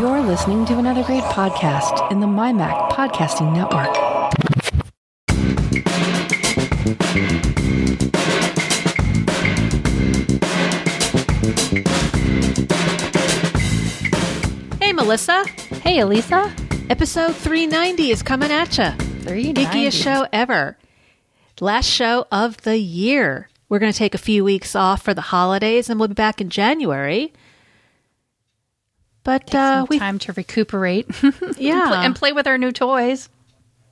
You're listening to another great podcast in the MyMac Podcasting Network. Hey, Melissa. Hey, Elisa. Episode 390 is coming at you. 390. Geekiest show ever. Last show of the year. We're going to take a few weeks off for the holidays and we'll be back in January. But uh, we time to recuperate. Yeah. and, play, and play with our new toys.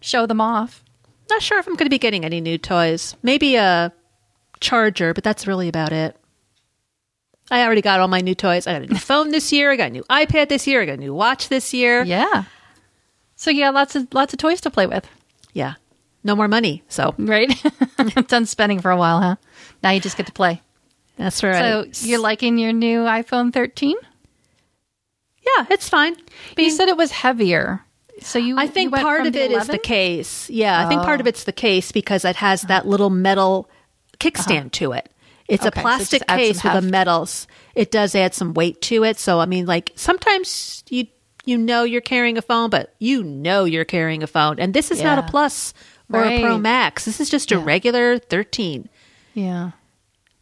Show them off. not sure if I'm going to be getting any new toys. Maybe a charger, but that's really about it. I already got all my new toys. I got a new phone this year. I got a new iPad this year. I got a new watch this year. Yeah. So yeah, lots of lots of toys to play with. Yeah. No more money. So Right? Done spending for a while, huh? Now you just get to play. that's right. So you're liking your new iPhone 13? Yeah, it's fine. But you said it was heavier. So you I you think went part of it is the case. Yeah, I think part of oh. it's the case because it has uh-huh. that little metal kickstand uh-huh. to it. It's Okay, a plastic adds case with a metals. It does add some weight to it. So I mean, like sometimes you you know you're carrying a phone, but you know you're carrying a phone, and this is not a plus or a Pro Max. This is just a Yeah. regular 13. Yeah.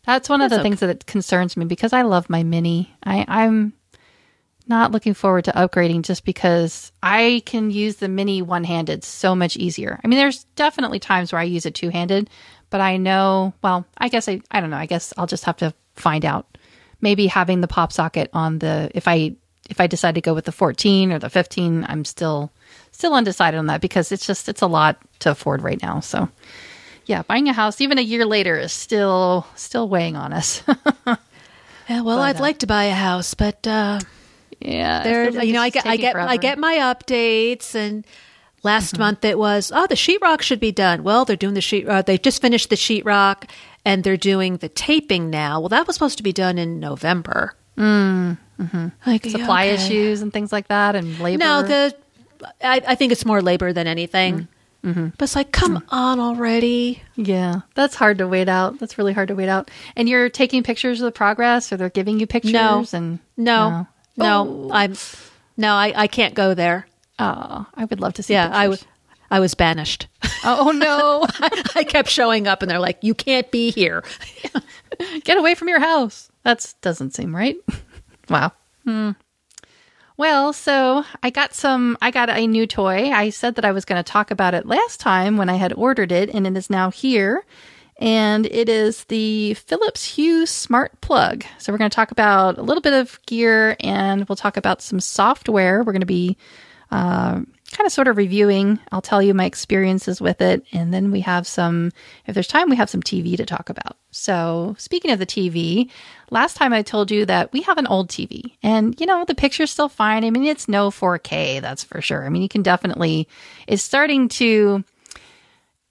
That's one of the That's things that concerns me because I love my mini. I, I'm not looking forward to upgrading just because I can use the mini one handed so much easier. I mean, there's definitely times where I use it two handed, but I know, well, I guess I, I don't know. I guess I'll just have to find out. Maybe having the pop socket on the, if I, if I decide to go with the 14 or the 15, I'm still, still undecided on that because it's just, it's a lot to afford right now. So, yeah, buying a house even a year later is still still weighing on us. Yeah, well, I'd like to buy a house, but uh, yeah, there you know i get i get i forever. Mm-hmm. get my updates and last month it was oh the sheetrock should be done well they're doing the sheet uh, they just finished the sheetrock and they're doing the taping now well that was supposed to be done in november mm, mm-hmm. like supply okay. issues and things like that and labor. no the I, I think it's more labor than anything Mm-hmm. but it's like come on already yeah, that's hard to wait out. That's really hard to wait out. And you're taking pictures of the progress, or they're giving you pictures. No. and no no, i'm no I, I can't go there oh, I would love to see. yeah i was i was banished Oh no, I kept showing up and they're like, you can't be here. get away from your house. That doesn't seem right. wow. Hmm. Well, so I got some, I got a new toy. I said that I was going to talk about it last time when I had ordered it, and it is now here. And it is the Philips Hue Smart Plug. So we're going to talk about a little bit of gear and we'll talk about some software. We're going to be uh, kind of sort of reviewing. I'll tell you my experiences with it. And then we have some, if there's time, we have some TV to talk about. So, speaking of the TV, last time I told you that we have an old TV and, you know, the picture's still fine. I mean, it's no 4K, that's for sure. I mean, you can definitely, it's starting to,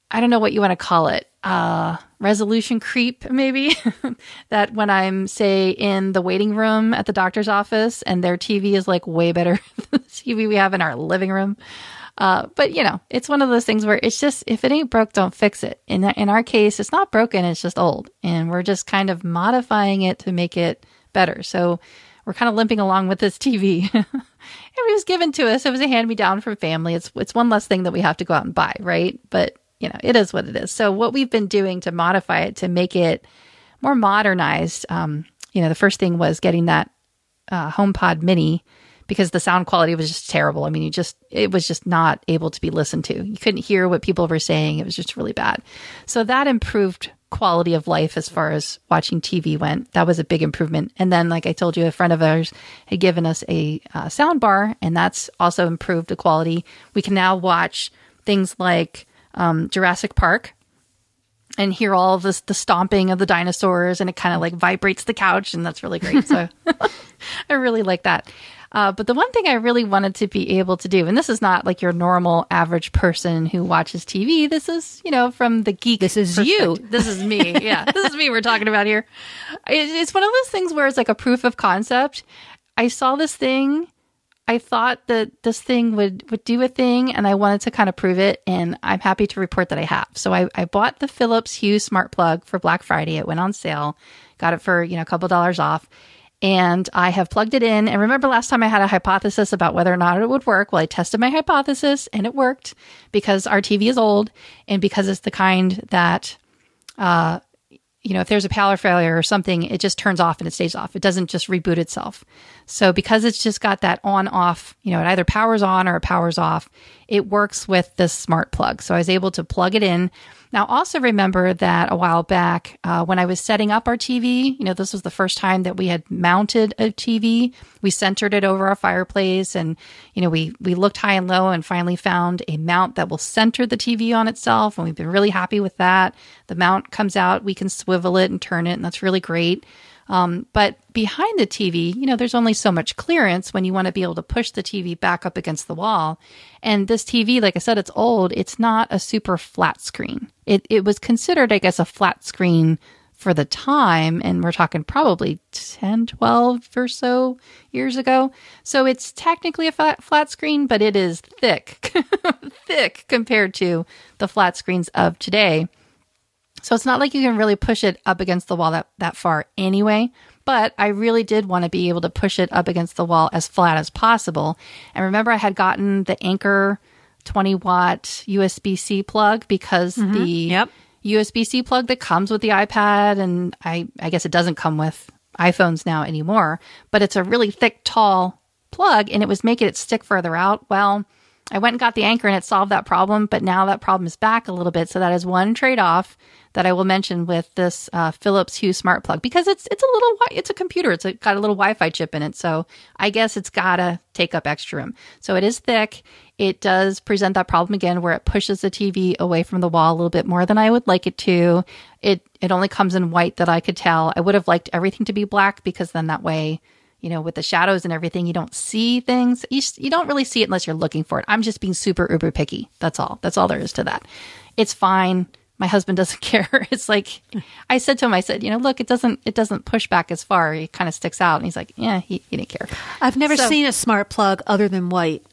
I don't know what you want to call it. Uh, resolution creep, maybe. that when I'm, say, in the waiting room at the doctor's office and their TV is like way better than the TV we have in our living room. Uh, but you know, it's one of those things where it's just if it ain't broke, don't fix it. In in our case, it's not broken; it's just old, and we're just kind of modifying it to make it better. So we're kind of limping along with this TV. it was given to us; it was a hand me down from family. It's it's one less thing that we have to go out and buy, right? But you know, it is what it is. So what we've been doing to modify it to make it more modernized, um, you know, the first thing was getting that uh, HomePod Mini because the sound quality was just terrible. I mean, you just it was just not able to be listened to. You couldn't hear what people were saying. It was just really bad. So that improved quality of life as far as watching TV went. That was a big improvement. And then, like I told you, a friend of ours had given us a uh, sound bar, and that's also improved the quality. We can now watch things like um, Jurassic Park and hear all of this the stomping of the dinosaurs and it kind of like vibrates the couch and that's really great. So i really like that. Uh, but the one thing i really wanted to be able to do and this is not like your normal average person who watches tv this is you know from the geek This is you. this is me. Yeah this is me we're talking about here. It, it's one of those things where it's like a proof of concept. I saw this thing I thought that this thing would would do a thing, and I wanted to kind of prove it. And I'm happy to report that I have. So I, I bought the Philips Hue smart plug for Black Friday. It went on sale, got it for you know a couple dollars off, and I have plugged it in. And remember last time I had a hypothesis about whether or not it would work? Well, I tested my hypothesis and it worked because our TV is old and because it's the kind that, uh, you know, if there's a power failure or something, it just turns off and it stays off. It doesn't just reboot itself. So because it's just got that on off, you know, it either powers on or it powers off, it works with this smart plug. So I was able to plug it in. Now, also remember that a while back, uh, when I was setting up our TV, you know, this was the first time that we had mounted a TV. We centered it over our fireplace, and you know, we we looked high and low, and finally found a mount that will center the TV on itself, and we've been really happy with that. The mount comes out, we can swivel it and turn it, and that's really great. Um, but behind the TV, you know, there's only so much clearance when you want to be able to push the TV back up against the wall. And this TV, like I said, it's old. It's not a super flat screen. It, it was considered, I guess, a flat screen for the time. And we're talking probably 10, 12 or so years ago. So it's technically a flat, flat screen, but it is thick, thick compared to the flat screens of today. So it's not like you can really push it up against the wall that, that far anyway. But I really did want to be able to push it up against the wall as flat as possible. And remember, I had gotten the Anker 20 watt USB C plug because Mm-hmm. the Yep. USB C plug that comes with the iPad, and I, I guess it doesn't come with iPhones now anymore, but it's a really thick, tall plug and it was making it stick further out. Well, I went and got the Anker and it solved that problem, but now that problem is back a little bit. So that is one trade off that I will mention with this uh, Philips Hue smart plug because it's it's a little it's a computer. It's a, got a little Wi-Fi chip in it, so I guess it's gotta take up extra room. So it is thick. It does present that problem again where it pushes the TV away from the wall a little bit more than I would like it to. It it only comes in white that I could tell. I would have liked everything to be black because then that way you know, with the shadows and everything, you don't see things. You, you don't really see it unless you're looking for it. I'm just being super uber picky. That's all. That's all there is to that. It's fine. My husband doesn't care. It's like I said to him, I said, you know, look, it doesn't it doesn't push back as far. It kind of sticks out. And he's like, yeah, he, he didn't care. I've never So- seen a smart plug other than white.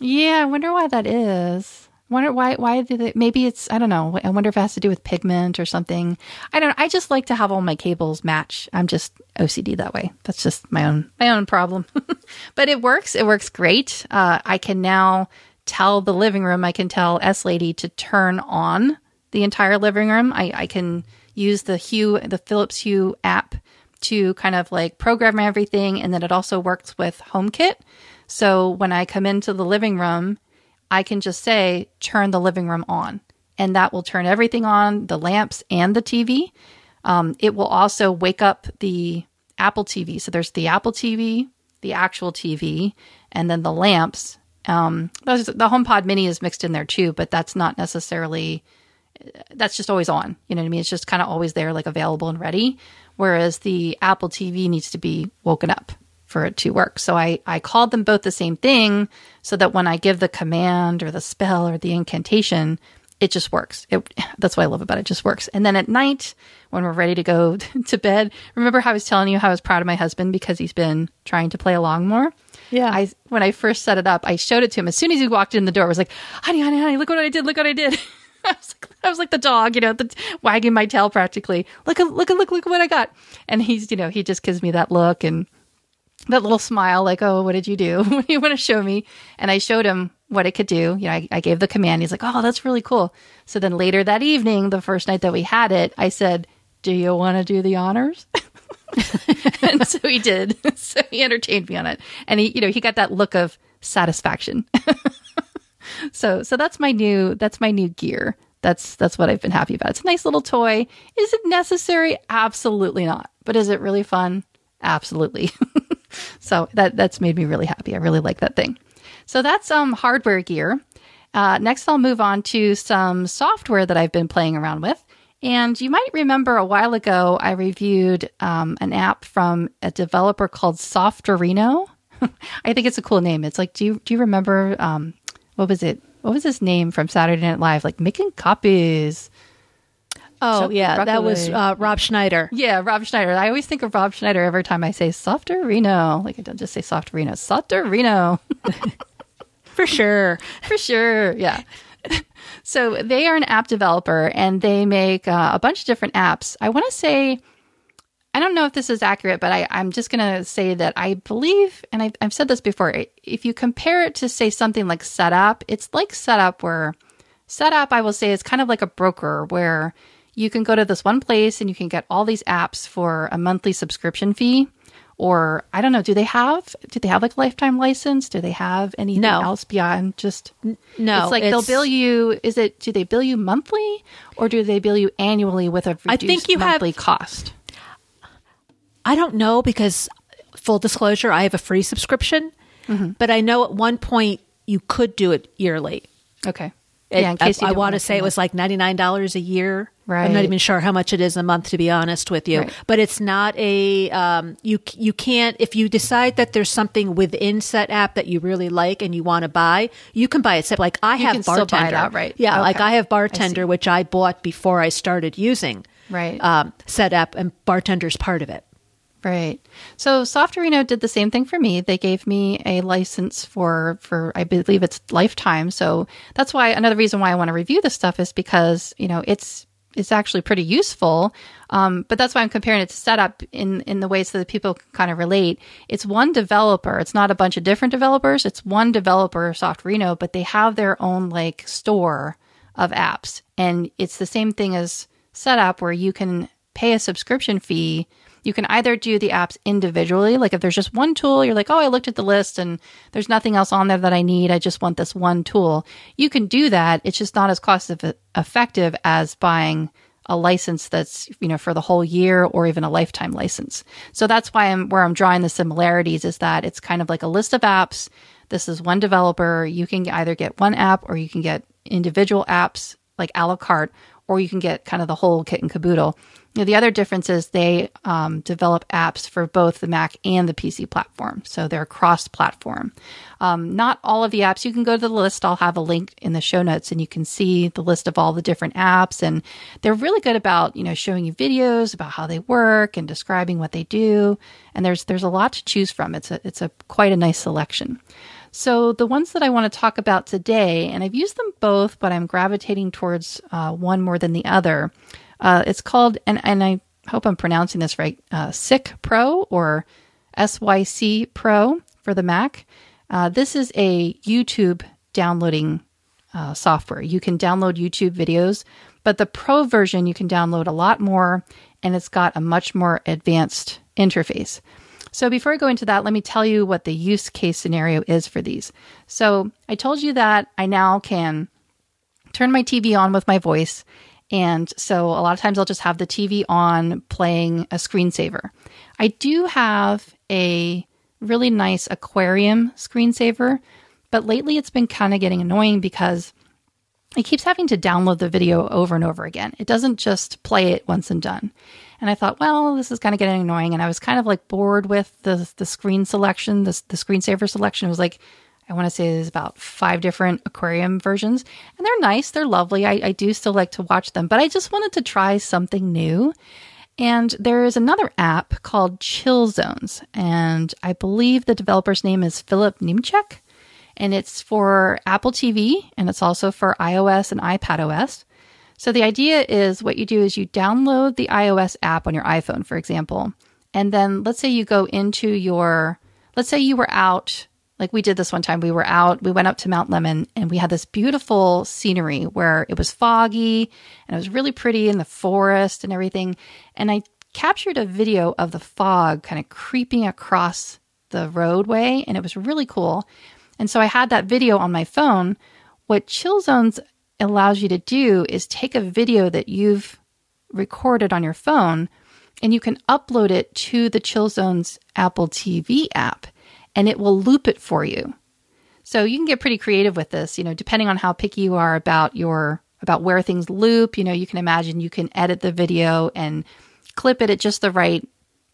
Yeah, I wonder why that is. Wonder why why did it maybe it's I don't know. I wonder if it has to do with pigment or something. I don't I just like to have all my cables match. I'm just OCD that way. That's just my own my own problem. but it works. It works great. Uh, I can now tell the living room, I can tell S Lady to turn on the entire living room. I, I can use the Hue the Philips Hue app to kind of like program everything and then it also works with HomeKit. So when I come into the living room, I can just say, turn the living room on. And that will turn everything on the lamps and the TV. Um, it will also wake up the Apple TV. So there's the Apple TV, the actual TV, and then the lamps. Um, those- the HomePod Mini is mixed in there too, but that's not necessarily that's just always on. You know what I mean? It's just kind of always there, like available and ready. Whereas the Apple TV needs to be woken up for it to work. So I, I called them both the same thing so that when I give the command or the spell or the incantation, it just works. It, that's what I love about it. It just works. And then at night, when we're ready to go to bed, remember how I was telling you how I was proud of my husband because he's been trying to play along more? Yeah. I when I first set it up, I showed it to him as soon as he walked in the door. I was like, "Honey, honey, honey, look what I did! Look what I did!" I was like, I was like the dog, you know, the, wagging my tail practically. Look, at look, at look, look what I got! And he's, you know, he just gives me that look and that little smile, like, "Oh, what did you do? what do you want to show me?" And I showed him what it could do. You know, I, I gave the command. He's like, "Oh, that's really cool." So then later that evening, the first night that we had it, I said, "Do you want to do the honors?" and so he did. So he entertained me on it, and he, you know, he got that look of satisfaction. so, so that's my new, that's my new gear. That's that's what I've been happy about. It's a nice little toy. Is it necessary? Absolutely not. But is it really fun? Absolutely. So that that's made me really happy. I really like that thing. So that's um hardware gear. Uh, next, I'll move on to some software that I've been playing around with. And you might remember a while ago, I reviewed um, an app from a developer called Softorino. I think it's a cool name. It's like, do you do you remember um, what was it? What was his name from Saturday Night Live? Like making copies. Oh, Chuck yeah. That was uh, Rob Schneider. Yeah, Rob Schneider. I always think of Rob Schneider every time I say Softer Reno. Like I don't just say Softorino, Reno. For sure. For sure. Yeah. so they are an app developer and they make uh, a bunch of different apps. I want to say I don't know if this is accurate, but I, I'm just going to say that I believe, and I've, I've said this before, if you compare it to, say, something like Setapp, it's like Setapp where Setapp, I will say, is kind of like a broker where you can go to this one place and you can get all these apps for a monthly subscription fee. Or I don't know, do they have do they have like a lifetime license? Do they have anything No. else beyond just No, It's like they'll bill you is it do they bill you monthly or do they bill you annually with a reduced I think you have- monthly cost? I don't know because full disclosure, I have a free subscription, Mm-hmm. but I know at one point you could do it yearly. Okay. It- yeah, in case you I, don't want wanna say it was like ninety nine dollars a year. I'm not even sure how much it is a month, to be honest with you. Right. But it's not a um, you. You can't if you decide that there's something within Setapp that you really like and you want to buy, you can buy it. separate. Like I have buy it bartender, outright. Yeah, like I have bartender, see. which I bought before I started using Right. um, Setapp, and bartender's part of it. Right. So Softorino did the same thing for me. They gave me a license for for I believe it's lifetime. So that's why another reason why I want to review this stuff is because you know it's it's actually pretty useful. Um, but that's why I'm comparing it to Setapp in in the way so that people can kind of relate. It's one developer. It's not a bunch of different developers. It's one developer, Softorino, but they have their own like store of apps, and it's the same thing as Setapp where you can pay a subscription fee you can either do the apps individually, like if there's just one tool, you're like, oh, I looked at the list and there's nothing else on there that I need. I just want this one tool. You can do that. It's just not as cost effective as buying a license that's, you know, for the whole year or even a lifetime license. So that's why I'm where I'm drawing the similarities is that it's kind of like a list of apps. This is one developer. You can either get one app or you can get individual apps like a la carte, or you can get kind of the whole kit and caboodle. You know, the other difference is they um, develop apps for both the Mac and the PC platform, so they're cross-platform. Um, not all of the apps. You can go to the list. I'll have a link in the show notes, and you can see the list of all the different apps. And they're really good about you know showing you videos about how they work and describing what they do. And there's there's a lot to choose from. It's a it's a quite a nice selection. So the ones that I want to talk about today, and I've used them both, but I'm gravitating towards uh, one more than the other. Uh, it's called, and, and I hope I'm pronouncing this right, uh, SYC Pro or SYC Pro for the Mac. Uh, this is a YouTube downloading uh, software. You can download YouTube videos, but the Pro version you can download a lot more, and it's got a much more advanced interface. So before I go into that, let me tell you what the use case scenario is for these. So I told you that I now can turn my TV on with my voice. And so a lot of times I'll just have the TV on playing a screensaver. I do have a really nice aquarium screensaver, but lately it's been kind of getting annoying because it keeps having to download the video over and over again. It doesn't just play it once and done. And I thought, well, this is kind of getting annoying. And I was kind of like bored with the the screen selection, the, the screensaver selection. It was like, I want to say there's about five different aquarium versions. And they're nice, they're lovely. I, I do still like to watch them, but I just wanted to try something new. And there is another app called Chill Zones. And I believe the developer's name is Philip Nimchek and it's for Apple TV and it's also for iOS and iPad OS. So the idea is what you do is you download the iOS app on your iPhone, for example, and then let's say you go into your, let's say you were out, like we did this one time. We were out, we went up to Mount Lemmon and we had this beautiful scenery where it was foggy and it was really pretty in the forest and everything. And I captured a video of the fog kind of creeping across the roadway and it was really cool. And so I had that video on my phone. What Chill Zones allows you to do is take a video that you've recorded on your phone and you can upload it to the Chill Zones Apple TV app and it will loop it for you. So you can get pretty creative with this, you know, depending on how picky you are about your about where things loop, you know, you can imagine you can edit the video and clip it at just the right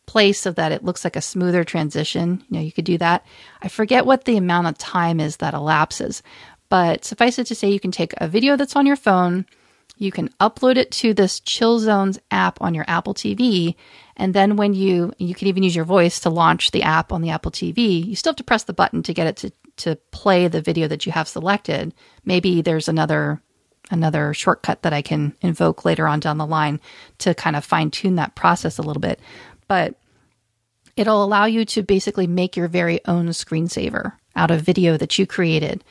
place so that it looks like a smoother transition. You know, you could do that. I forget what the amount of time is that elapses, but suffice it to say, you can take a video that's on your phone, you can upload it to this Chill Zones app on your Apple TV, and then when you you can even use your voice to launch the app on the Apple TV. You still have to press the button to get it to to play the video that you have selected. Maybe there's another another shortcut that I can invoke later on down the line to kind of fine tune that process a little bit. but it'll allow you to basically make your very own screensaver out of video that you created.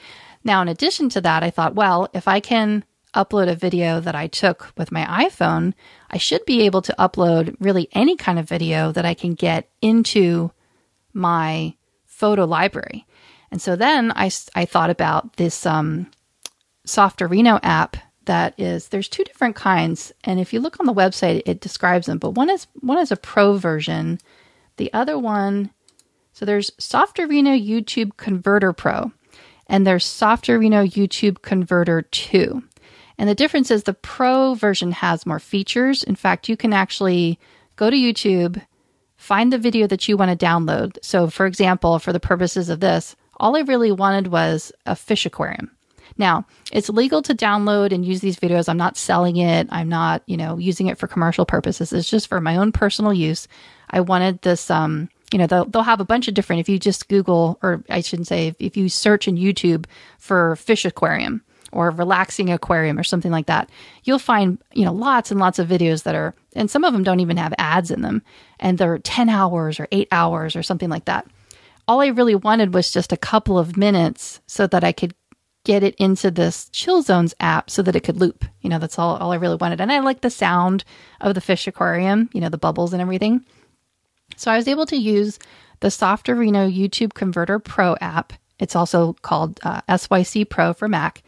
Now, in addition to that, I thought, well, if I can upload a video that I took with my iPhone, I should be able to upload really any kind of video that I can get into my photo library. And so then I, I thought about this um, Softorino app that is there's two different kinds and if you look on the website it describes them but one is one is a pro version the other one so there's Softorino YouTube Converter Pro and there's Softorino YouTube Converter 2 and the difference is the pro version has more features in fact you can actually go to YouTube find the video that you want to download so for example for the purposes of this all I really wanted was a fish aquarium now, it's legal to download and use these videos. I'm not selling it. I'm not, you know, using it for commercial purposes. It's just for my own personal use. I wanted this, um, you know, they'll, they'll have a bunch of different, if you just Google, or I shouldn't say, if, if you search in YouTube for fish aquarium or relaxing aquarium or something like that, you'll find, you know, lots and lots of videos that are, and some of them don't even have ads in them. And they're 10 hours or eight hours or something like that. All I really wanted was just a couple of minutes so that I could get it into this Chill Zones app so that it could loop. You know, that's all, all I really wanted. And I like the sound of the fish aquarium, you know, the bubbles and everything. So I was able to use the Softorino YouTube Converter Pro app. It's also called uh, SYC Pro for Mac.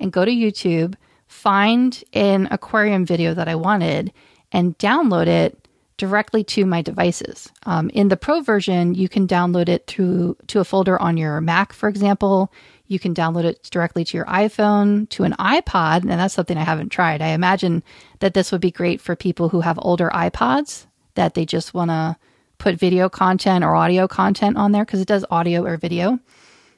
And go to YouTube, find an aquarium video that I wanted, and download it directly to my devices. Um, in the Pro version, you can download it through to a folder on your Mac, for example. You can download it directly to your iPhone, to an iPod, and that's something I haven't tried. I imagine that this would be great for people who have older iPods that they just want to put video content or audio content on there because it does audio or video.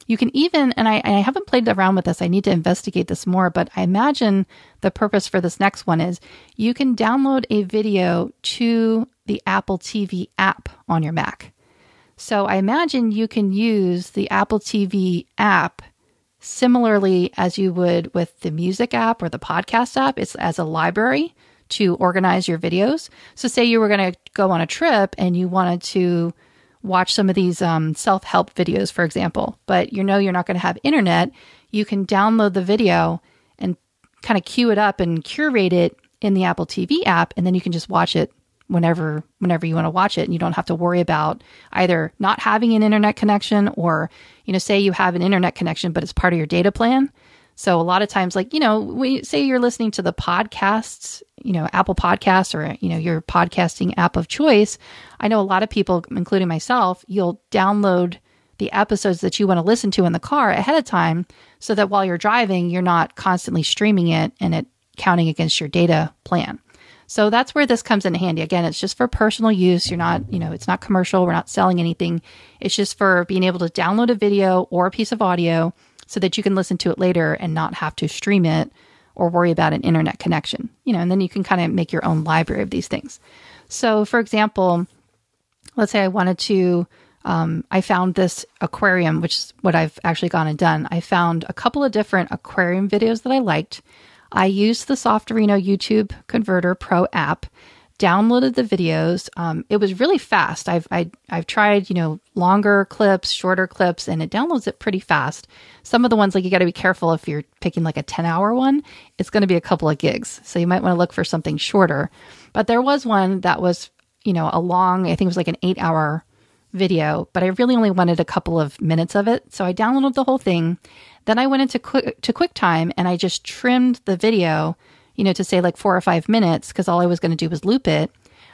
You can even, and I, I, haven't played around with this, I need to investigate this more, but I imagine the purpose for this next one is you can download a video to the Apple TV app on your Mac. So I imagine you can use the Apple TV app similarly as you would with the music app or the podcast app. It's as a library to organize your videos. So, say you were going to go on a trip and you wanted to watch some of these um, self help videos, for example, but you know you're not going to have internet, you can download the video and kind of queue it up and curate it in the Apple TV app, and then you can just watch it whenever whenever you want to watch it and you don't have to worry about either not having an internet connection or you know say you have an internet connection but it's part of your data plan so a lot of times like you know we say you're listening to the podcasts you know apple podcasts or you know your podcasting app of choice i know a lot of people including myself you'll download the episodes that you want to listen to in the car ahead of time so that while you're driving you're not constantly streaming it and it counting against your data plan so that's where this comes in handy. Again, it's just for personal use. You're not, you know, it's not commercial. We're not selling anything. It's just for being able to download a video or a piece of audio so that you can listen to it later and not have to stream it or worry about an internet connection. You know, and then you can kind of make your own library of these things. So, for example, let's say I wanted to um, I found this aquarium, which is what I've actually gone and done. I found a couple of different aquarium videos that I liked. I used the Softorino YouTube Converter Pro app, downloaded the videos. Um, it was really fast. I've I, have i have tried you know longer clips, shorter clips, and it downloads it pretty fast. Some of the ones like you got to be careful if you're picking like a ten hour one. It's going to be a couple of gigs, so you might want to look for something shorter. But there was one that was you know a long. I think it was like an eight hour video, but I really only wanted a couple of minutes of it. So I downloaded the whole thing. Then I went into quick, to QuickTime and I just trimmed the video, you know, to say like four or five minutes because all I was going to do was loop it.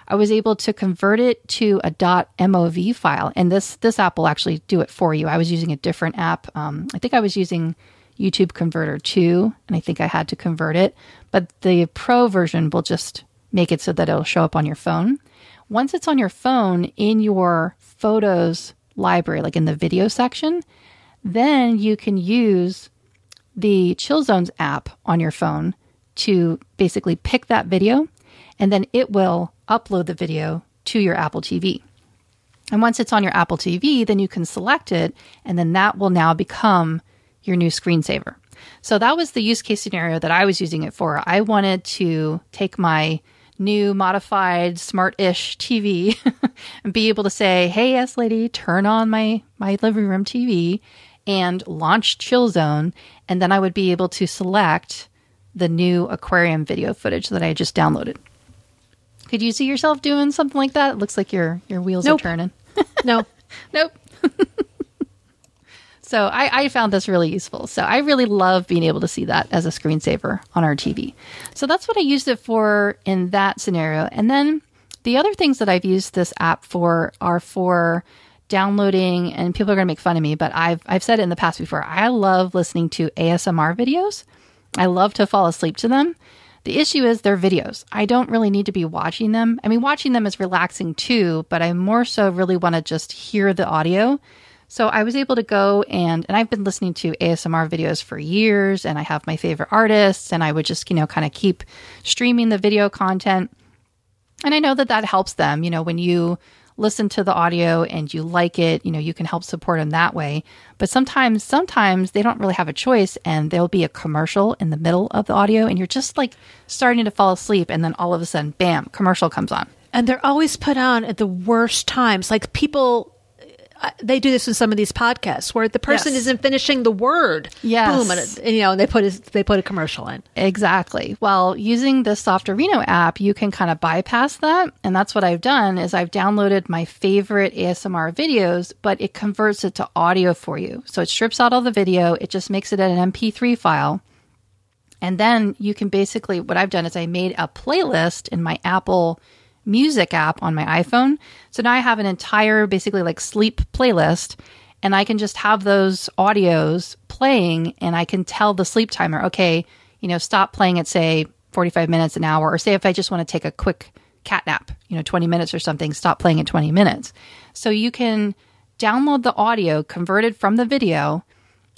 I was able to convert it to a .mov file, and this this app will actually do it for you. I was using a different app. Um, I think I was using YouTube Converter 2, and I think I had to convert it. But the Pro version will just make it so that it'll show up on your phone. Once it's on your phone in your photos library, like in the video section, then you can use the Chill Zones app on your phone to basically pick that video and then it will upload the video to your Apple TV. And once it's on your Apple TV, then you can select it and then that will now become your new screensaver. So that was the use case scenario that I was using it for. I wanted to take my new modified smart-ish TV and be able to say, "Hey, yes, lady, turn on my my living room TV and launch Chill Zone," and then I would be able to select the new aquarium video footage that I just downloaded. Could you see yourself doing something like that? It looks like your your wheels Nope. are turning. No. nope. so I, I found this really useful. So I really love being able to see that as a screensaver on our TV. So that's what I used it for in that scenario. And then the other things that I've used this app for are for downloading and people are going to make fun of me, but I've I've said it in the past before. I love listening to ASMR videos. I love to fall asleep to them. The issue is they're videos. I don't really need to be watching them. I mean, watching them is relaxing too, but I more so really want to just hear the audio. So I was able to go and and I've been listening to ASMR videos for years and I have my favorite artists and I would just, you know, kind of keep streaming the video content. And I know that that helps them, you know, when you listen to the audio and you like it, you know, you can help support them that way. But sometimes, sometimes they don't really have a choice and there'll be a commercial in the middle of the audio and you're just like starting to fall asleep. And then all of a sudden, bam, commercial comes on. And they're always put on at the worst times. Like people, they do this in some of these podcasts where the person Yes. isn't finishing the word. Yes. Boom, and, and, you know they put a, they put a commercial in. Exactly. Well, using the Softorino app, you can kind of bypass that. And that's what I've done is I've downloaded my favorite ASMR videos, but it converts it to audio for you. So it strips out all the video. It just makes it an MP3 file. And then you can basically, what I've done is I made a playlist in my Apple Music app on my iPhone. So now I have an entire, basically like sleep playlist, and I can just have those audios playing and I can tell the sleep timer, okay, you know, stop playing at say 45 minutes an hour, or say if I just want to take a quick cat nap, you know, 20 minutes or something, stop playing at 20 minutes. So you can download the audio converted from the video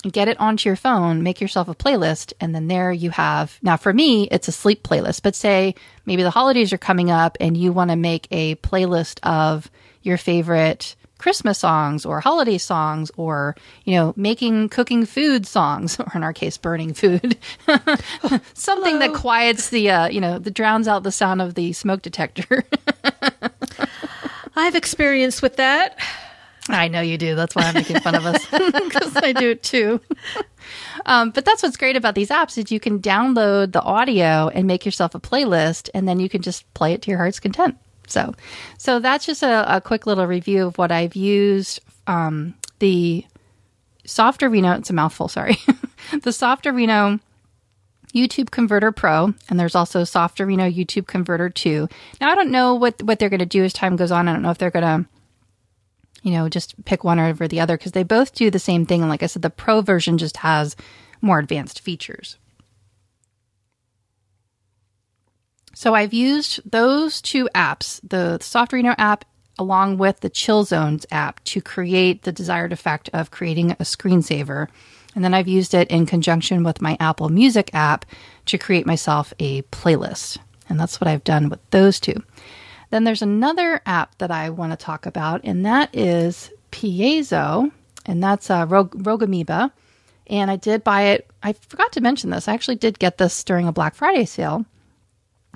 get it onto your phone, make yourself a playlist, and then there you have. Now, for me, it's a sleep playlist, but say maybe the holidays are coming up and you want to make a playlist of your favorite Christmas songs or holiday songs or, you know, making cooking food songs, or in our case, burning food. Something that quiets the, uh, you know, that drowns out the sound of the smoke detector. I've experienced with that. I know you do. That's why I'm making fun of us because I do it too. Um, but that's what's great about these apps is you can download the audio and make yourself a playlist, and then you can just play it to your heart's content. So, so that's just a, a quick little review of what I've used. Um, the Softorino, it's a mouthful, sorry. the Softorino YouTube Converter Pro, and there's also Softorino YouTube Converter 2. Now, I don't know what, what they're going to do as time goes on. I don't know if they're going to you know, just pick one over the other because they both do the same thing. And like I said, the pro version just has more advanced features. So I've used those two apps, the Softorino app along with the Chill Zones app to create the desired effect of creating a screensaver. And then I've used it in conjunction with my Apple Music app to create myself a playlist. And that's what I've done with those two. Then there's another app that I want to talk about, and that is Piezo, and that's uh, Rog- Rogue Amoeba. And I did buy it. I forgot to mention this. I actually did get this during a Black Friday sale.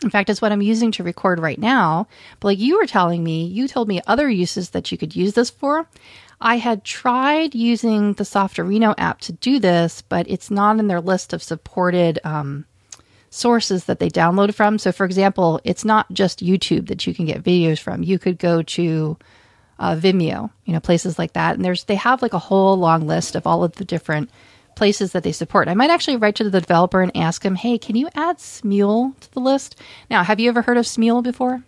In fact, it's what I'm using to record right now. But like you were telling me, you told me other uses that you could use this for. I had tried using the Softorino app to do this, but it's not in their list of supported um, sources that they download from. So, for example, it's not just YouTube that you can get videos from. You could go to uh, Vimeo, you know, places like that, and there's they have like a whole long list of all of the different places that they support. I might actually write to the developer and ask him, "Hey, can you add Smule to the list?" Now, have you ever heard of Smule before?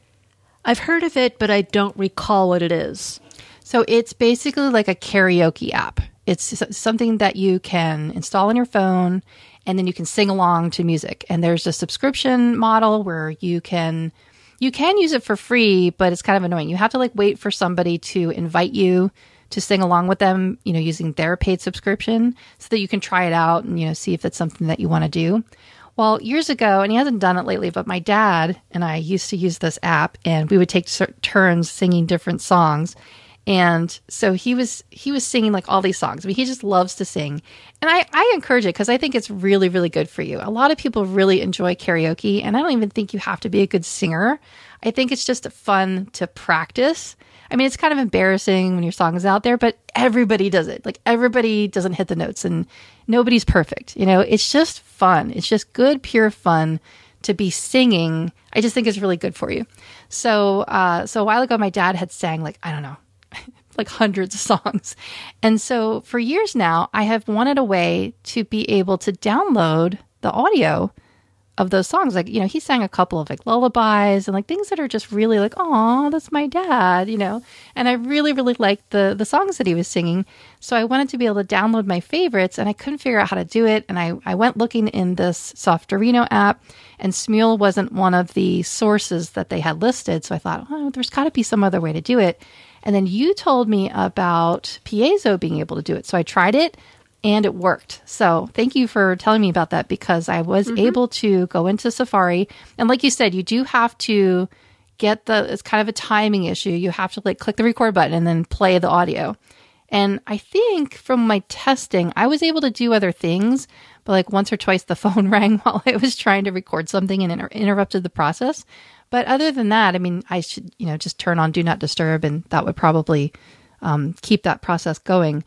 I've heard of it, but I don't recall what it is. So it's basically like a karaoke app. It's something that you can install on your phone and then you can sing along to music. And there's a subscription model where you can you can use it for free, but it's kind of annoying. You have to like wait for somebody to invite you to sing along with them, you know, using their paid subscription so that you can try it out and you know see if it's something that you want to do. Well, years ago, and he hasn't done it lately, but my dad and I used to use this app, and we would take turns singing different songs. And so he was he was singing like all these songs. I mean, he just loves to sing, and I I encourage it because I think it's really really good for you. A lot of people really enjoy karaoke, and I don't even think you have to be a good singer. I think it's just fun to practice. I mean, it's kind of embarrassing when your song is out there, but everybody does it. Like everybody doesn't hit the notes, and nobody's perfect. You know, it's just fun. It's just good, pure fun to be singing. I just think it's really good for you. So, uh, so a while ago, my dad had sang like I don't know like hundreds of songs. And so for years now, I have wanted a way to be able to download the audio of those songs. Like, you know, he sang a couple of like lullabies and like things that are just really like, oh, that's my dad, you know. And I really, really liked the the songs that he was singing. So I wanted to be able to download my favorites and I couldn't figure out how to do it. And I, I went looking in this Softorino app and Smule wasn't one of the sources that they had listed. So I thought, oh, there's gotta be some other way to do it. And then you told me about Piezo being able to do it. So I tried it and it worked. So thank you for telling me about that because I was mm-hmm. able to go into Safari. And like you said, you do have to get the, it's kind of a timing issue. You have to like click the record button and then play the audio. And I think from my testing, I was able to do other things, but like once or twice the phone rang while I was trying to record something and inter- interrupted the process. But other than that, I mean, I should, you know, just turn on do not disturb and that would probably um, keep that process going.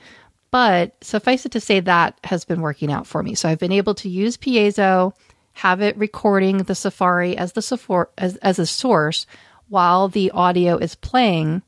But suffice it to say, that has been working out for me. So I've been able to use Piezo, have it recording the Safari as the as, as a source while the audio is playing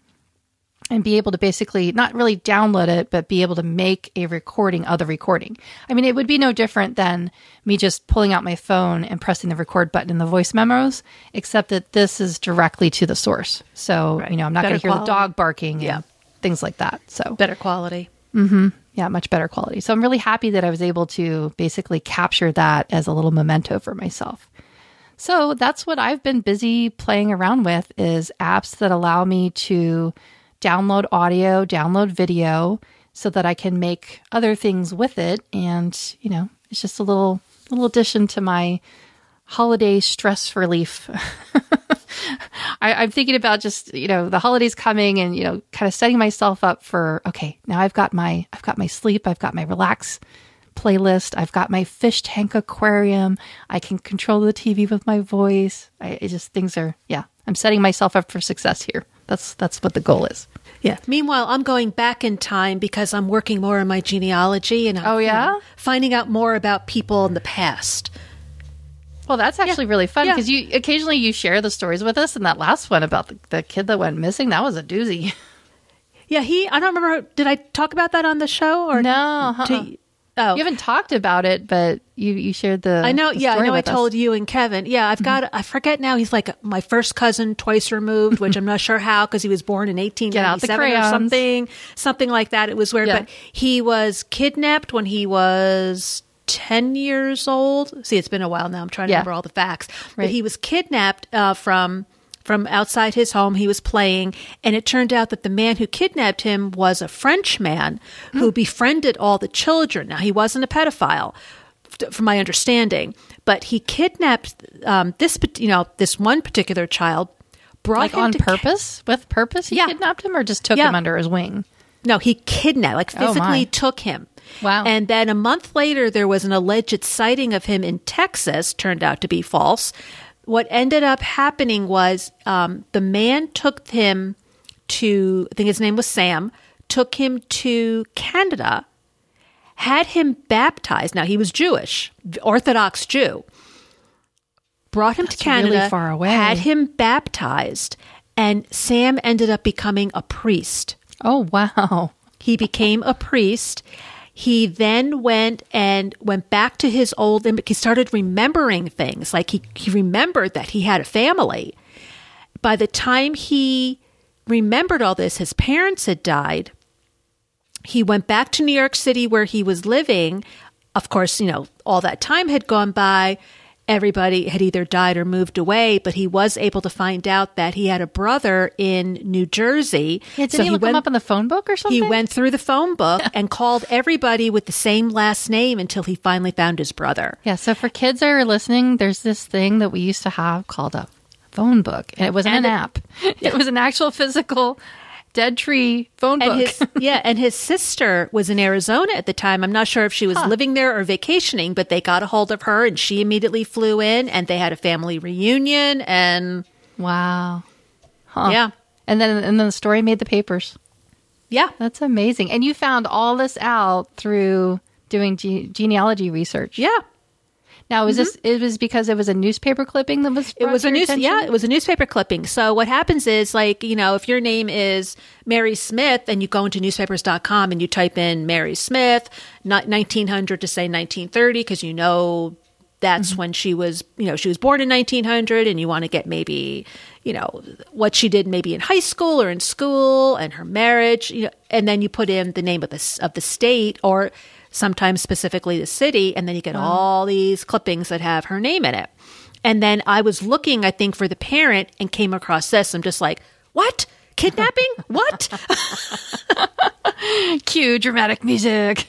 and be able to basically not really download it, but be able to make a recording of the recording. I mean, it would be no different than me just pulling out my phone and pressing the record button in the voice memos, except that this is directly to the source. So, right. you know, I'm not going to hear the dog barking yeah. and things like that. So, better quality. Mm-hmm. Yeah, much better quality. So, I'm really happy that I was able to basically capture that as a little memento for myself. So, that's what I've been busy playing around with is apps that allow me to download audio, download video so that I can make other things with it. And, you know, it's just a little, little addition to my holiday stress relief. I, am thinking about just, you know, the holidays coming and, you know, kind of setting myself up for, okay, now I've got my, I've got my sleep, I've got my relax playlist, I've got my fish tank aquarium, I can control the TV with my voice. I just, things are, yeah, I'm setting myself up for success here. That's that's what the goal is. Yeah. Meanwhile, I'm going back in time because I'm working more on my genealogy and I'm, oh yeah, you know, finding out more about people in the past. Well, that's actually yeah. really fun because yeah. you occasionally you share the stories with us, and that last one about the, the kid that went missing that was a doozy. Yeah, he. I don't remember. Did I talk about that on the show or no? Uh-uh. Oh, you haven't talked about it, but you you shared the. I know. The yeah, I know. I told us. you and Kevin. Yeah, I've got. Mm-hmm. I forget now. He's like my first cousin, twice removed, which I'm not sure how because he was born in 1897 or something, something like that. It was weird, yeah. but he was kidnapped when he was 10 years old. See, it's been a while now. I'm trying to yeah. remember all the facts. Right. But he was kidnapped uh, from from outside his home. He was playing, and it turned out that the man who kidnapped him was a French man mm. who befriended all the children. Now, he wasn't a pedophile, from my understanding, but he kidnapped um, this, you know, this one particular child. Brought like him on purpose, with purpose, he yeah. kidnapped him, or just took yeah. him under his wing. No, he kidnapped, like oh, physically oh took him. Wow. And then a month later, there was an alleged sighting of him in Texas, turned out to be false what ended up happening was um, the man took him to, I think his name was Sam, took him to Canada, had him baptized. Now, he was Jewish, Orthodox Jew. Brought him That's to Canada, really far away. had him baptized, and Sam ended up becoming a priest. Oh, wow. He became a priest he then went and went back to his old, he started remembering things. Like he, he remembered that he had a family. By the time he remembered all this, his parents had died. He went back to New York City where he was living. Of course, you know, all that time had gone by everybody had either died or moved away, but he was able to find out that he had a brother in New Jersey. Yeah, did so he look went, him up in the phone book or something? He went through the phone book and called everybody with the same last name until he finally found his brother. Yeah, so for kids that are listening, there's this thing that we used to have called a phone book, and it wasn't and an it, app. It was an actual physical dead tree phone and book. his yeah, and his sister was in Arizona at the time. I'm not sure if she was living there or vacationing, but they got a hold of her, and she immediately flew in, and they had a family reunion, and wow. Huh. yeah, And then and then the story made the papers. yeah, That's amazing. And you found all this out through doing ge- genealogy research. yeah. Now, was this it was because it was a newspaper clipping that was Mm-hmm. It was a news, attention? yeah, it was a newspaper clipping. So what happens is, like, you know, if your name is Mary Smith, and you go into newspapers.com and you type in Mary Smith, not 1900 to say 1930, because you know that's when she was, you know, she was born in 1900, and you want to get maybe, you know, what she did maybe in high school or in school, and her marriage, you know, and then you put in the name of the of the state or sometimes specifically the city, and then you get mm. all these clippings that have her name in it. And then I was looking, I think, for the parent and came across this. I'm just like, what? Kidnapping? what? cue dramatic music.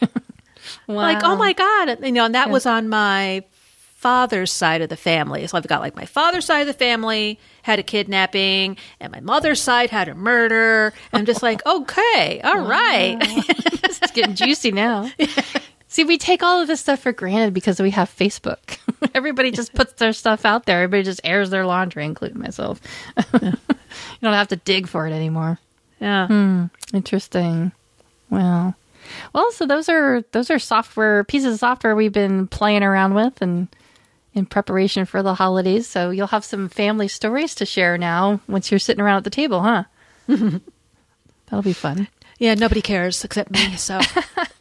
wow. Like, oh my God. You know, and that was on my father's side of the family. So I've got like my father's side of the family had a kidnapping and my mother's side had a murder. I'm just like, okay, all right. this is getting juicy now. See, we take all of this stuff for granted because we have Facebook. Everybody just puts their stuff out there. Everybody just airs their laundry, including myself. you don't have to dig for it anymore. Yeah. Hmm, interesting. Well, well, so those are those are software pieces of software we've been playing around with and in preparation for the holidays. So you'll have some family stories to share now once you're sitting around at the table, huh? That'll be fun. Yeah. Nobody cares except me. So,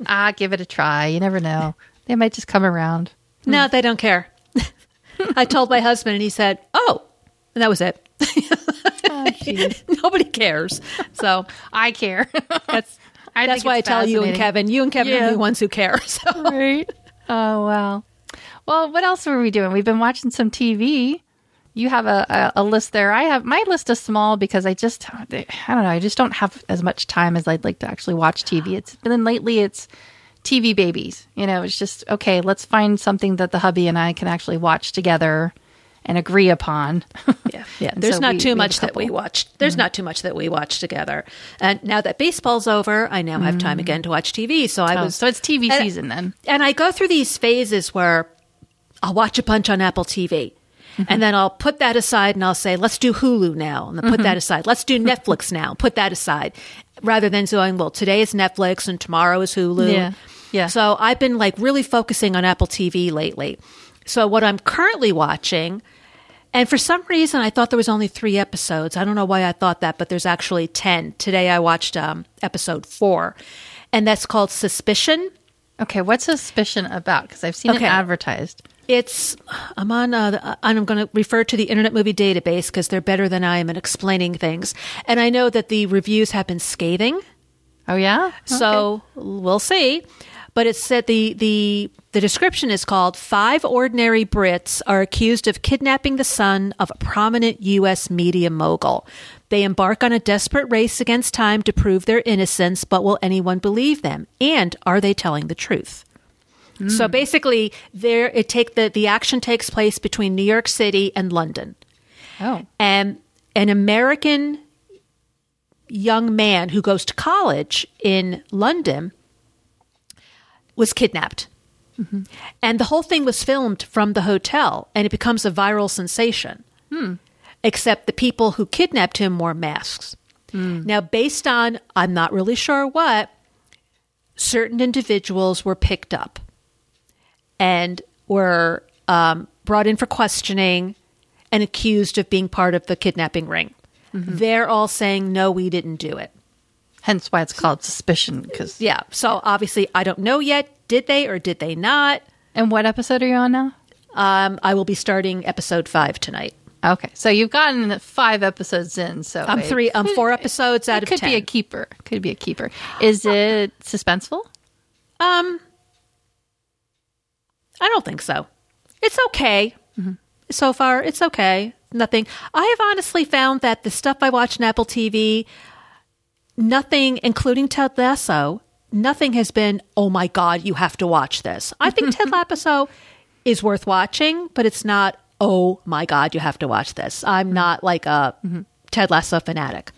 Ah, give it a try. You never know. They might just come around. no, they don't care. I told my husband and he said, oh, and that was it. Oh. Nobody cares. So I care. that's I that's why I tell you and. Kevin. You and Kevin Yeah. are the ones who care. So right. Oh wow. Well, what else were we doing? We've been watching some TV. You have a, a, a list there. I have my list is small because I just I don't know. I just don't have as much time as I'd like to actually watch TV. It's been lately. It's TV babies. You know, it's just okay. Let's find something that the hubby and I can actually watch together and agree upon. yeah, yeah. There's so not we- too we much that we watched. There's mm-hmm. not too much that we watched together. And now that baseball's over, I now have time mm. again to watch TV. So I Oh, was so it's TV season then. and I go through these phases where I'll watch a bunch on Apple TV. And then I'll put that aside and I'll say, let's do Hulu now. And then put that aside. Let's do Netflix now. Put that aside. Rather than going, well, today is Netflix and tomorrow is Hulu. Yeah. Yeah. So I've been like really focusing on Apple TV lately. So what I'm currently watching, and for some reason I thought there was only three episodes. I don't know why I thought that, but there's actually 10. Today I watched um, episode four. And that's called Suspicion. Okay, what's suspicion about? Because I've seen Okay. it advertised. It's I'm on uh, I'm going to refer to the Internet Movie Database because they're better than I am at explaining things, and I know that the reviews have been scathing. Oh yeah. So we'll see. But it said the the the description is called Five Ordinary Brits are accused of kidnapping the son of a prominent U.S. media mogul. They embark on a desperate race against time to prove their innocence, but will anyone believe them? And are they telling the truth? So mm. basically, there it take the the action takes place between New York City and London Oh. and an American young man who goes to college in London was kidnapped. Mm-hmm. And the whole thing was filmed from the hotel, and it becomes a viral sensation. Hmm. Except the people who kidnapped him wore masks. Hmm. Now, based on, I'm not really sure what, certain individuals were picked up and were um, brought in for questioning and accused of being part of the kidnapping ring. They're all saying, no, we didn't do it. Hence why it's called suspicion. Because Yeah. So obviously, I don't know yet. Did they or did they not? and what episode are you on now? Um, I will be starting episode five tonight. Okay, so you've gotten five episodes in. So I'm three. I'm could- four episodes out It of could ten. be a keeper. Could be a keeper. Is it suspenseful? Um, I don't think so. It's okay. Mm-hmm. So far, it's okay. Nothing. I have honestly found that the stuff I watch on Apple TV, nothing, including Ted Lasso, nothing has been, oh my God, you have to watch this. I think Ted Lasso is worth watching, but it's not, oh my God, you have to watch this. I'm mm-hmm. not like a mm-hmm. Ted Lasso fanatic.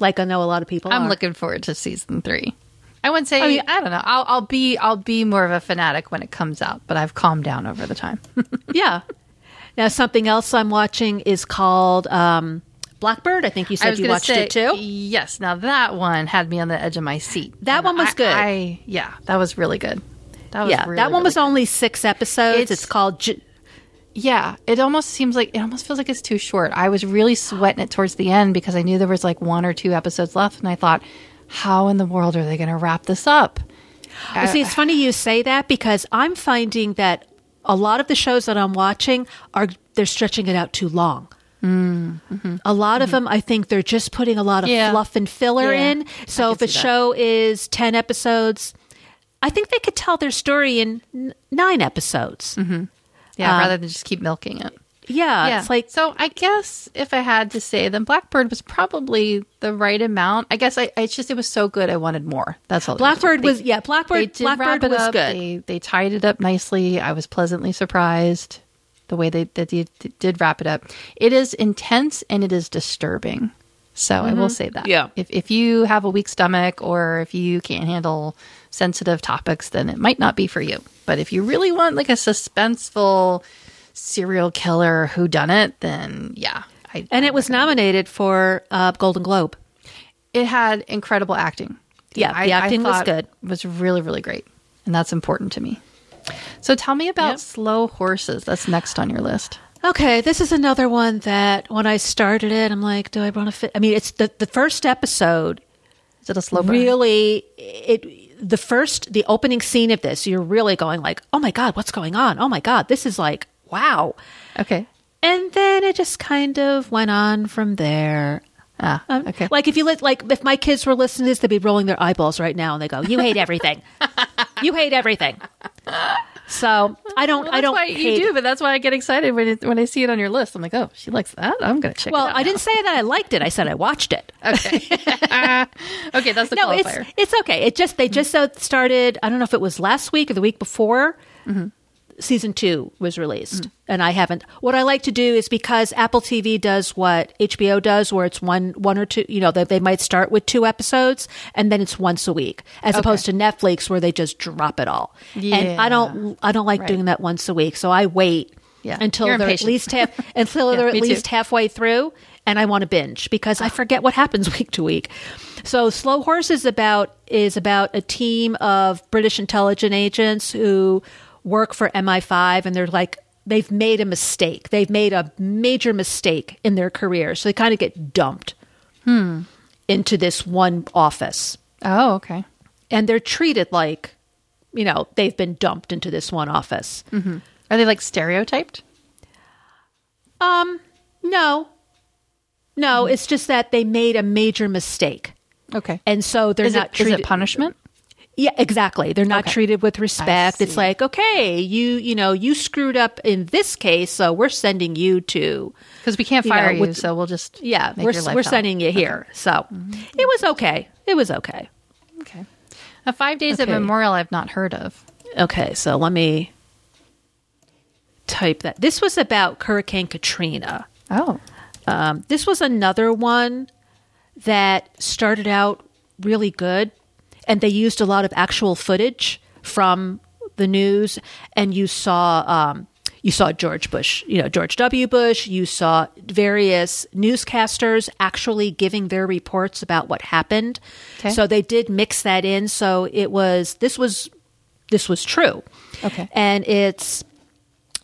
like I know a lot of people. I'm are. looking forward to season three. I wouldn't say I mean, I, don't know. I'll, I'll be I'll be more of a fanatic when it comes out, but I've calmed down over the time. Yeah. Now something else I'm watching is called um, Blackbird. I think you said you watched say, it too. Yes. Now that one had me on the edge of my seat. That And one was I- good. I, yeah, that was really good. That was Yeah, really, that one really was only six episodes. It's, It's- called. J- Yeah, it almost seems like it almost feels like it's too short. I was really sweating it towards the end because I knew there was like one or two episodes left, and I thought, how in the world are they going to wrap this up? Well, see, it's funny you say that because I'm finding that a lot of the shows that I'm watching are they're stretching it out too long. A lot of them, I think they're just putting a lot of Mm-hmm. Yeah. fluff and filler Yeah, in. So if a show is ten episodes, I think they could tell their story in n- nine episodes. Yeah, Um, rather than just keep milking it. Yeah, yeah, it's like so. I guess if I had to say, then Blackbird was probably the right amount. I guess I, I it's just it was so good. I wanted more. That's all. it Blackbird They- was yeah, They Blackbird wrap Blackbird it was up. good. They they tied it up nicely. I was pleasantly surprised the way they that they did wrap it up. It is intense and it is disturbing. So I will mm-hmm. say that. Yeah. If if you have a weak stomach or if you can't handle sensitive topics, then it might not be for you. But if you really want like a suspenseful serial killer who done it, then yeah. I, and it was nominated for uh, Golden Globe. it had incredible acting. Yeah, the acting was good. Was really really great, and that's important to me. So tell me about Yep. Slow Horses. That's next on your list. Okay, this is another one that when I started it, I'm like, do I want to fit? I mean, it's the the first episode Is it a slow burn? really it the first the opening scene of this you're really going like oh my god what's going on oh my god this is like wow Okay. and then it just kind of went on from there Ah, Um, okay. like if you li- like if my kids were listening to this they'd be rolling their eyeballs right now and they go you hate everything you hate everything so i don't Well, i don't why you do, but that's why I get excited when it, when I see it on your list. I'm like, oh, she likes that. I'm gonna check. well it out i now. didn't say that i liked it i said i watched it Okay. okay, that's the no, it's qualifier. it's okay. It just they just uh, started. I don't know if it was last week or the week before. Mm-hmm. Season two was released, Mm. and I haven't. What I like to do is because Apple TV does what HBO does, where it's one one or two. You know, they, they might start with two episodes, and then it's once a week, as opposed to Netflix, where they just drop it all. And I don't I don't like Right. doing that once a week, so I wait Yeah. until You're they're at least half until Yeah, they're at me too. least halfway through and I want to binge because I forget what happens week to week. So Slow Horse is about is about a team of British intelligence agents who work for MI5 and they're like they've made a mistake. They've made a major mistake in their career. So they kind of get dumped hmm. into this one office. Oh, okay. And they're treated like you know, they've been dumped into this one office. Mm-hmm. Are they like stereotyped? Um, no. No, hmm. it's just that they made a major mistake. Okay. And so they're is not it, is treated it punishment? Yeah, exactly. They're not Okay. treated with respect. It's like, okay, you you know, you screwed up in this case, so we're sending you to Because we can't You know, fire you, so we'll just yeah, we're we're sending you here. So it was okay. It was okay. Okay. A five days Okay. Memorial, I've not heard of. Okay, so let me type that. This was about Hurricane Katrina. Oh, Um, this was another one that started out really good, and they used a lot of actual footage from the news, and you saw um, you saw George Bush, you know George W. Bush. You saw various newscasters actually giving their reports about what happened. Okay. So they did mix that in. So it was this was this was true. Okay. and it's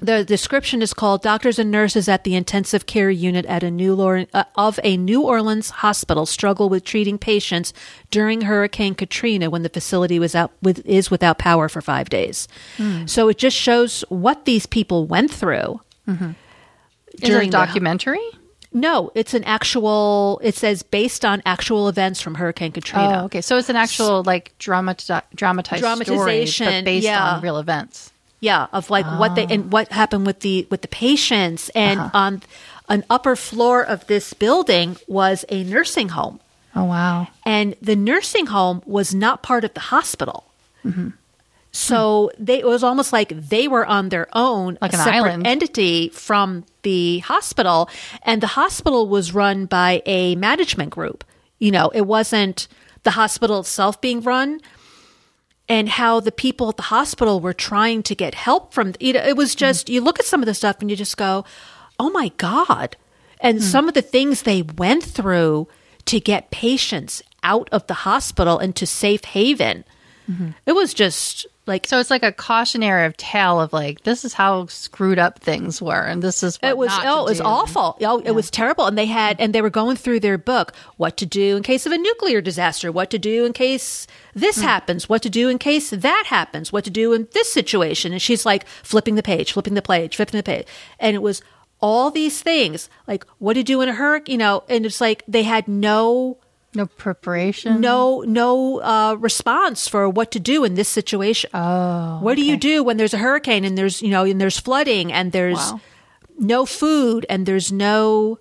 the description is called doctors and nurses at the intensive care unit at a new Lor- uh, of a New Orleans hospital struggle with treating patients during Hurricane Katrina when the facility was out with is without power for 5 days. Hmm. So it just shows what these people went through. is it a During the- documentary? No, it's an actual it says based on actual events from Hurricane Katrina. Oh, okay. So it's an actual like dramat- dramatized Dramatization, story, but based yeah. on real events. Yeah, of like what they and what happened with the with the patients and on an upper floor of this building was a nursing home. Oh wow. and the nursing home was not part of the hospital. Mm-hmm. So they, it was almost like they were on their own, Like a an separate island. entity from the hospital, and the hospital was run by a management group. You know, it wasn't the hospital itself being run and how the people at the hospital were trying to get help from you know, it was hmm. just you look at some of the stuff and you just go, "Oh my god." And hmm. some of the things they went through to get patients out of the hospital into safe haven. It was just like So it's like a cautionary tale of like this is how screwed up things were, and this is what it was oh, it was do. awful. Oh, it was terrible. And they had and they were going through their book what to do in case of a nuclear disaster, what to do in case this mm. happens, what to do in case that happens, what to do in this situation. And she's like flipping the page, flipping the page, flipping the page. And it was all these things like what to do in a hurricane, you know, and it's like they had no No preparation. no no uh, response for what to do in this situation. Oh, what do you do when there's a hurricane and there's you know and there's flooding and there's Wow. no food and there's no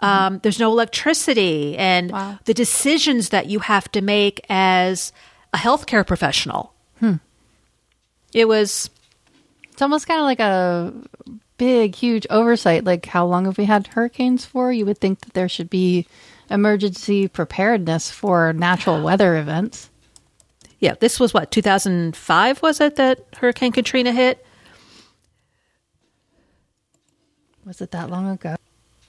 um, there's no electricity and Wow. the decisions that you have to make as a healthcare professional. It was It's almost kind of like a big, huge oversight. Like, how long have we had hurricanes for? You would think that there should be emergency preparedness for natural weather events. yeah. This was what 2005 was it that Hurricane Katrina hit? Was it that long ago?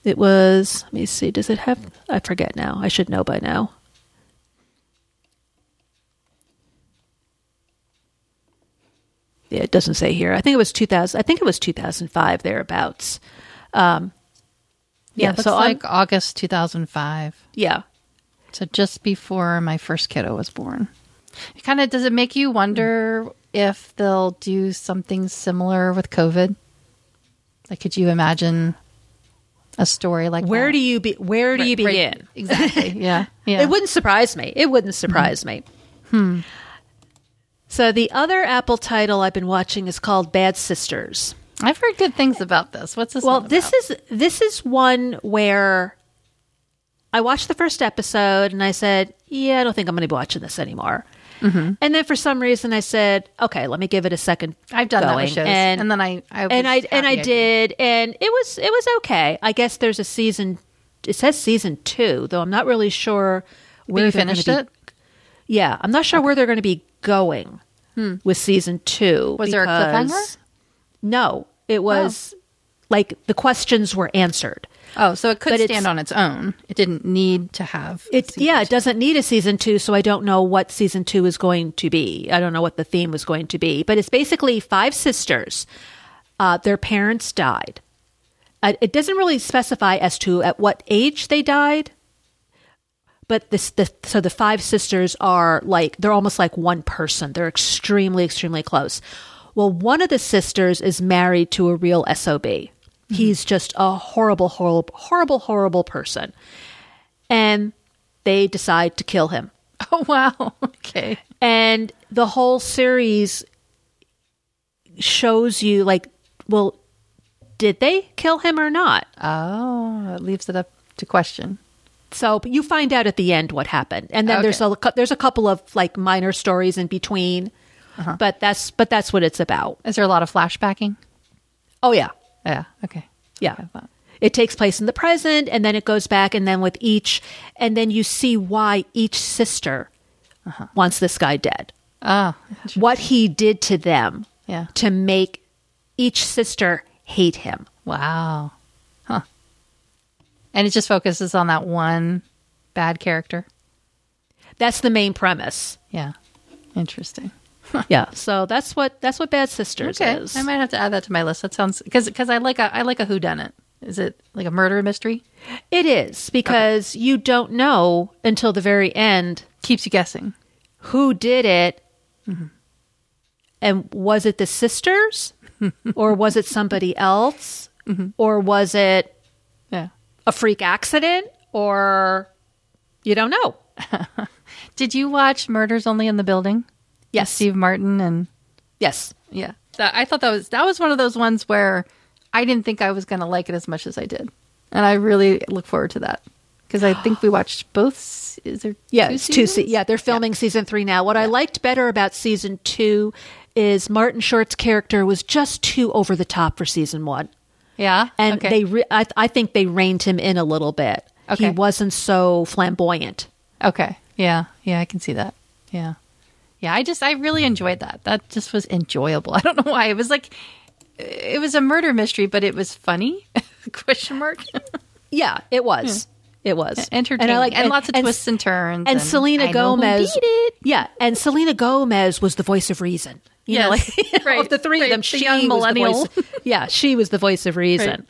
It was. Let me see. Does it have? I forget now. I should know by now. Yeah, it doesn't say here. I think it was 2000. I think it was 2005 thereabouts. Um, Yeah, So I'm- like August 2005. yeah. So just before my first kiddo was born. It kind of does it make you wonder if they'll do something similar with COVID? Like, could you imagine a story like Where that? do you be? Where do you Right, right. begin? Exactly. Yeah. Yeah. It wouldn't surprise me. It wouldn't surprise me. Hmm. So the other Apple title I've been watching is called Bad Sisters. I've heard good things about this. What's this? Well, one this is this is one where I watched the first episode and I said, "Yeah, I don't think I'm going to be watching this anymore." Mm-hmm. And then for some reason I said, "Okay, let me give it a second. I've done that with shows, and, and, then I, I and I and I did, and it was it was okay. I guess there's a season. It says season two, though I'm not really sure where you finished be- it. Yeah, I'm not sure where they're going to be going with season two. Hmm. Was there a cliffhanger? No, it was like the questions were answered. Oh, so it could But stand on its own. It didn't need to have. It yeah, it doesn't need a season two, so I don't know what season two is going to be. I don't know what the theme was going to be, but it's basically five sisters. Uh, their parents died. Uh, it doesn't really specify as to at what age they died, but this the so the five sisters are like they're almost like one person. They're extremely extremely close. Well, one of the sisters is married to a real sob. Mm-hmm. He's just a horrible, horrible, horrible, horrible person, and they decide to kill him. Oh wow. Okay. And the whole series shows you like, well, did they kill him or not? Oh, it leaves it up to question. So but you find out at the end what happened, and then there's a there's a couple of like minor stories in between, but that's but that's what it's about. Is there a lot of flashbacking? Oh yeah, Yeah. Okay. yeah. Okay. It takes place in the present, and then it goes back, and then with each, and then you see why each sister wants this guy dead. Ah. What he did to them Yeah. to make each sister hate him. Wow. Huh. And it just focuses on that one bad character. That's the main premise. Yeah. Interesting. Yeah. So that's what that's what Bad Sisters Okay. is. I might have to add that to my list. That sounds because because I like a I like a who done it. Is it like a murder mystery? It is because you don't know until the very end Keeps you guessing. who did it, mm-hmm. and was it the sisters, or was it somebody else, mm-hmm. or was it Yeah. a freak accident, or you don't know. Did you watch Murders Only in the Building? Yes. Steve Martin and Yes. yeah. That, I thought that was that was one of those ones where I didn't think I was going to like it as much as I did, and I really look forward to that because I think we watched both. Is there Yeah, two it's two. Se- yeah, they're filming season three now. What I liked better about season two is Martin Short's character was just too over the top for season one, yeah, and okay. they. Re- I, I think they reined him in a little bit. Okay. He wasn't so flamboyant. Okay. Yeah. Yeah, I can see that. Yeah. Yeah, I just I really hmm. enjoyed that. That just was enjoyable. I don't know why. It was like it was a murder mystery, but it was funny. Question mark. Yeah, it was. Hmm. It was Entertaining. I like- and, lots of and- twists and turns. And Selena I Gomez, yeah, and Selena Gomez was the voice of reason. You know, like right, of the three right, of them, the she young was the millennial. Yeah, she was the voice of reason. Right.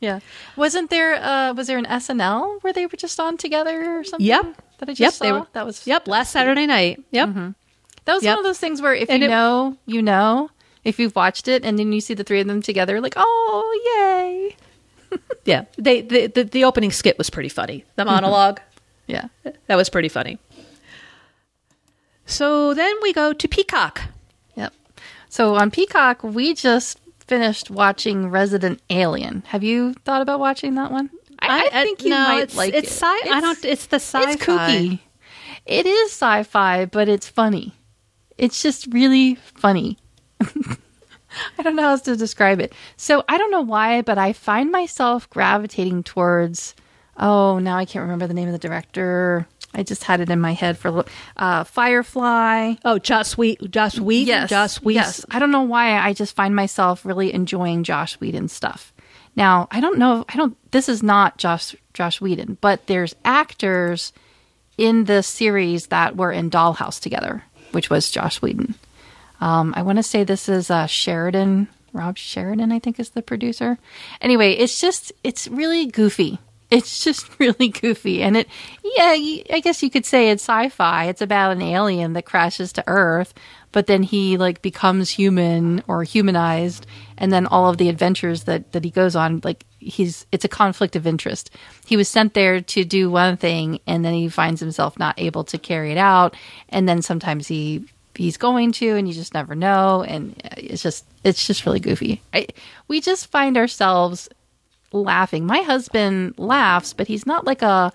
Yeah. Wasn't there uh was there an SNL where they were just on together or something? Yep. That I just Yep, saw? were- that was Yep, last Saturday night. Yep. Mm-hmm. That was Yep. one of those things where if And you it- know, you know. If you've watched it and then you see the three of them together, like, oh yay. Yeah, they the, the the opening skit was pretty funny. The mm-hmm. monologue Yeah. that was pretty funny. So then we go to Peacock. Yep. So on Peacock, we just finished watching Resident Alien. Have you thought about watching that one? I, I think you no, might it's, like it's it. Sci- I don't. It's the sci-fi. It's kooky. It is sci-fi, but it's funny. It's just really funny. I don't know how else to describe it. So I don't know why, but I find myself gravitating towards. Oh, now I can't remember the name of the director. I just had it in my head for a little- uh, Firefly. Oh, Joss Wheat, Joss Whedon, Yes, Joss Whedon. yes. I don't know why I just find myself really enjoying Josh Whedon stuff. Now I don't know. I don't. This is not Josh Josh Whedon, but there's actors in the series that were in Dollhouse together, which was Josh Whedon. Um, I want to say this is uh, Sheridan. Rob Sheridan, I think, is the producer. Anyway, it's just it's really goofy. It's just really goofy, and it yeah, I guess you could say it's sci-fi. It's about an alien that crashes to Earth, but then he like becomes human or humanized, and then all of the adventures that that he goes on, like he's it's a conflict of interest. He was sent there to do one thing, and then he finds himself not able to carry it out, and then sometimes he he's going to and you just never know and it's just it's just really goofy I, we just find ourselves laughing my husband laughs but he's not like a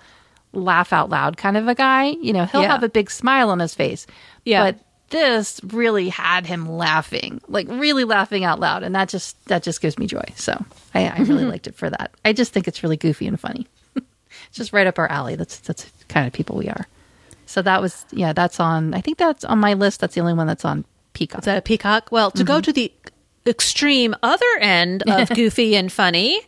laugh out loud kind of a guy you know he'll Yeah. have a big smile on his face Yeah. but this really had him laughing like really laughing out loud and that just that just gives me joy so i, I really liked it for that i just think it's really goofy and funny it's just right up our alley that's that's the kind of people we are so that was yeah, that's on I think that's on my list. That's the only one that's on Peacock. Is that a Peacock? Well, to go mm-hmm. to the extreme other end of goofy and funny,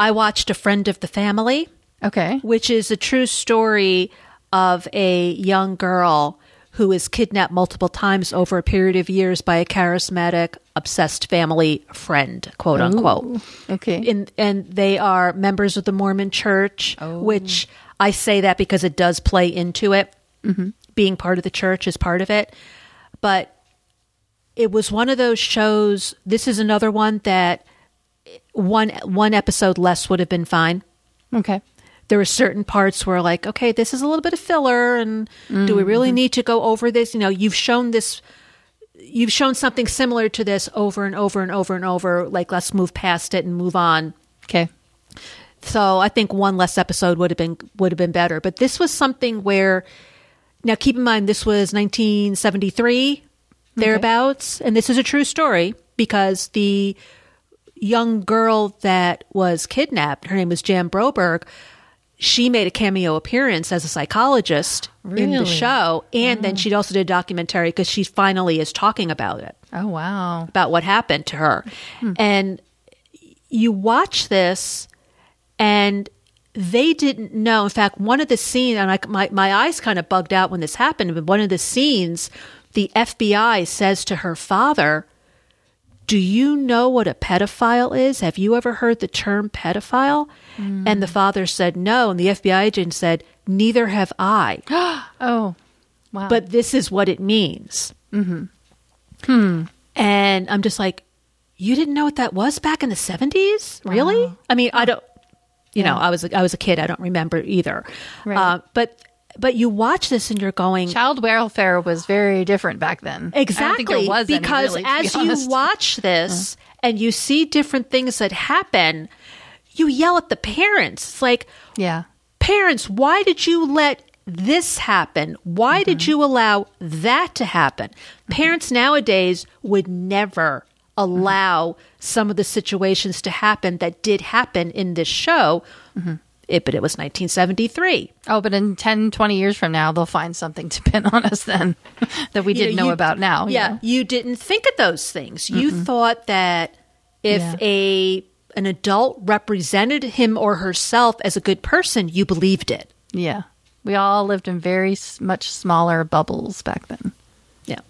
I watched A Friend of the Family, okay. which is a true story of a young girl who is kidnapped multiple times over a period of years by a charismatic, obsessed family friend, quote unquote. Okay. in, and they are members of the Mormon Church, oh. which I say that because it does play into it. Mm-hmm. Being part of the church is part of it. But it was one of those shows. This is another one that one one episode less would have been fine. okay. There were certain parts where, like, okay, this is a little bit of filler, and do we really mm-hmm. need to go over this? You know, you've shown this you've shown something similar to this over and over and over and over. Like, let's move past it and move on. Okay. So I think one less episode would have been would have been better. But this was something where now keep in mind this was 1973 thereabouts, and this is a true story because the young girl that was kidnapped, her name was Jan Broberg. She made a cameo appearance as a psychologist in the show, and then oh. she also did a documentary because she finally is talking about it Oh wow. about what happened to her. Hmm. And you watch this, and they didn't know. In fact, one of the scenes, and I, my, my eyes kind of bugged out when this happened, but one of the scenes, the FBI says to her father, Do you know what a pedophile is? Have you ever heard the term pedophile? And the father said no. And the FBI agent said, Neither have I. Oh. Wow. but this is what it means. Mm-hmm. Hmm. And I'm just like, you didn't know what that was back in the 70s? Really? I mean, I don't. You know, I was a, I was a kid. I don't remember either. Right. Uh, but but you watch this and you're going child welfare was very different back then. Exactly was any, because really, to be as you watch this and you see different things that happen, you yell at the parents. It's like, Yeah. parents, why did you let this happen? Why Mm-hmm. did you allow that to happen? Mm-hmm. Parents nowadays would never mm-hmm. allow some of the situations to happen that did happen in this show. Mm-hmm. It, but it was 1973. Oh, but in 10, 20 years from now, they'll find something to pin on us then that we didn't know, you- about now. you Yeah, know? you didn't think of those things. You thought that if Yeah. a an adult represented him or herself as a good person, you believed it. Yeah. We all lived in very much smaller bubbles back then. Yeah.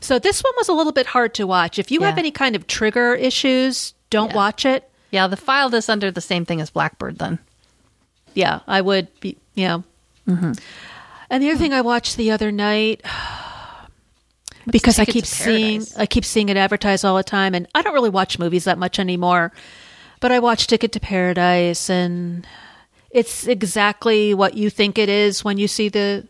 So this one was a little bit hard to watch. If you have any kind of trigger issues, don't Yeah. watch it. Yeah, the file this under the same thing as Blackbird then. Yeah, I would be. Yeah. Mm-hmm. And the other thing I watched the other night because I keep seeing I keep seeing it advertised all the time, and I don't really watch movies that much anymore. But I watched Ticket to Paradise, and it's exactly what you think it is when you see the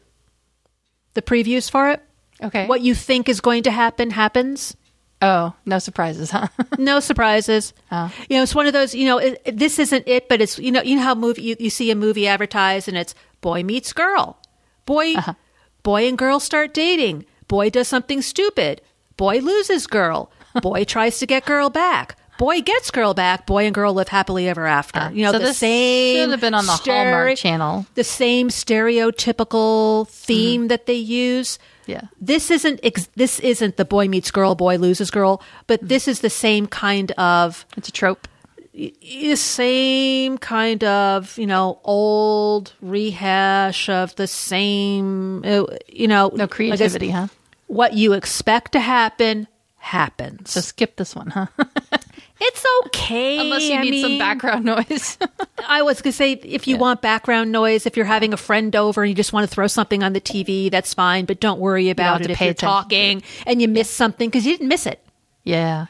the previews for it. Okay. What you think is going to happen happens. Oh, no surprises, huh? No surprises. Oh. You know, it's one of those. You know, it, it- this isn't it, but it's you know, you know how movie you, you see a movie advertised and it's boy meets girl, boy, uh-huh. boy and girl start dating, boy does something stupid, boy loses girl, boy tries to get girl back. Boy gets girl back. Boy and girl live happily ever after. you know Uh, so the this same. should have been on the Hallmark Channel. The same stereotypical theme that they use Yeah. this isn't ex- this isn't the boy meets girl, boy loses girl, but this is the same kind of It's a trope. the same kind of you know old rehash of the same uh, you know No creativity, huh? What you expect to happen happens. So skip this one, huh? it's okay Unless you I need some background noise. I was going to say, if you Yeah. want background noise, if you're having a friend over and you just want to throw something on the TV, that's fine. But don't worry about have it to if you're talking and you miss something because you didn't miss it. Yeah.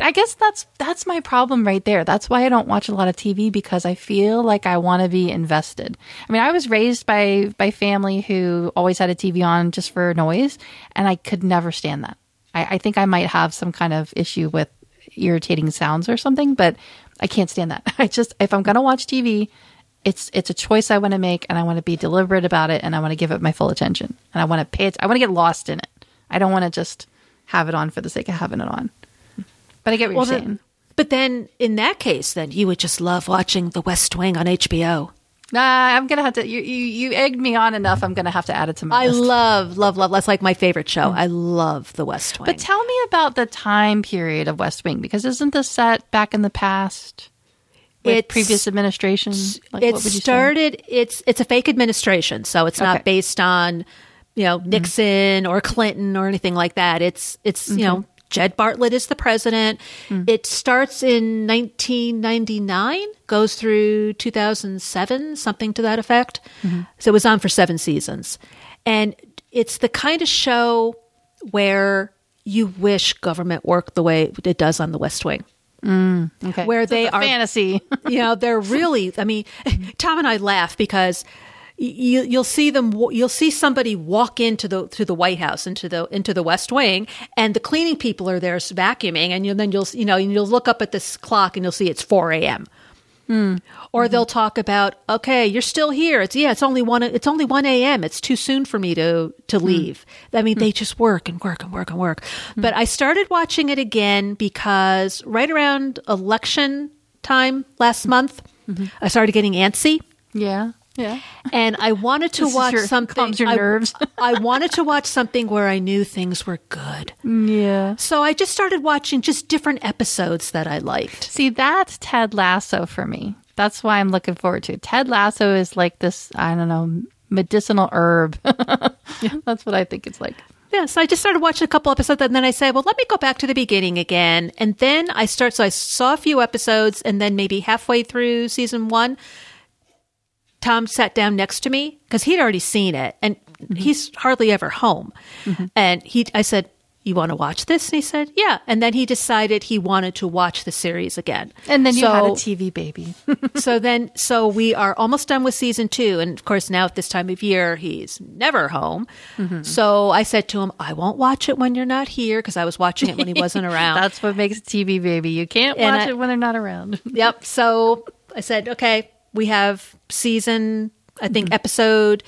I guess that's that's my problem right there. That's why I don't watch a lot of TV because I feel like I want to be invested. I mean, I was raised by by family who always had a TV on just for noise, and I could never stand that. I, I think I might have some kind of issue with irritating sounds or something, but I can't stand that. I just if I'm gonna watch TV, it's it's a choice I want to make, and I want to be deliberate about it, and I want to give it my full attention, and I want to pay it. I want to get lost in it. I don't want to just have it on for the sake of having it on. But I get what Well, you're then- saying. but then in that case, then you would just love watching The West Wing on HBO. Nah, I'm gonna have to. You, you you egged me on enough. I'm gonna have to add it to my I list. love, love, love. That's like my favorite show. I love The West Wing. but tell me about the time period of West Wing because isn't this set back in the past with It's- previous administration? Like, it what would you say? started. It's it's a fake administration, so it's Okay. not based on you know mm-hmm. Nixon or Clinton or anything like that. It's it's you mm-hmm. know Jed Bartlet is the president. Mm. It starts in 1999, goes through 2007, something to that effect. Mm-hmm. So it was on for seven seasons, and it's the kind of show where you wish government worked the way it does on the West Wing mm, okay. where So they are fantasy. you know they're really i mean tom and i laugh because you, you'll see them you'll see somebody walk into the to the white house into the into the west wing and the cleaning people are there vacuuming and you, then you'll you know you'll look up at this clock and you'll see it's 4 a.m hmm. or they'll hmm. talk about okay you're still here. It's yeah it's only one it's only 1 a.m it's too soon for me to to hmm. leave. I mean they just work and work and work and work. But i started watching it again because right around election time last month mm-hmm. i started getting antsy. Yeah, yeah. and i wanted to This watch your- something calms your I- nerves. I wanted to watch something where i knew things were good mm, Yeah. so i just started watching just different episodes that i liked See, that's Ted Lasso for me. That's why I'm looking forward to it. Ted Lasso is like this, I don't know, medicinal herb. Yeah. That's what I think it's like. Yeah, so I just started watching a couple episodes, and then I said, "Well, let me go back to the beginning again." And then I start. So I saw a few episodes, and then maybe halfway through season one, Tom sat down next to me because he'd already seen it, and mm-hmm. he's hardly ever home. Mm-hmm. And he, I said, "You want to watch this?" And he said, "Yeah." And then he decided he wanted to watch the series again. And then you had a TV baby. so then so we are almost done with season two and of course now at this time of year he's never home mm-hmm. so i said to him i won't watch it when you're not here because i was watching it when he wasn't around That's what makes a TV baby. You can't And watch I- it when they're not around. yep so i said okay we have season i think mm-hmm. episode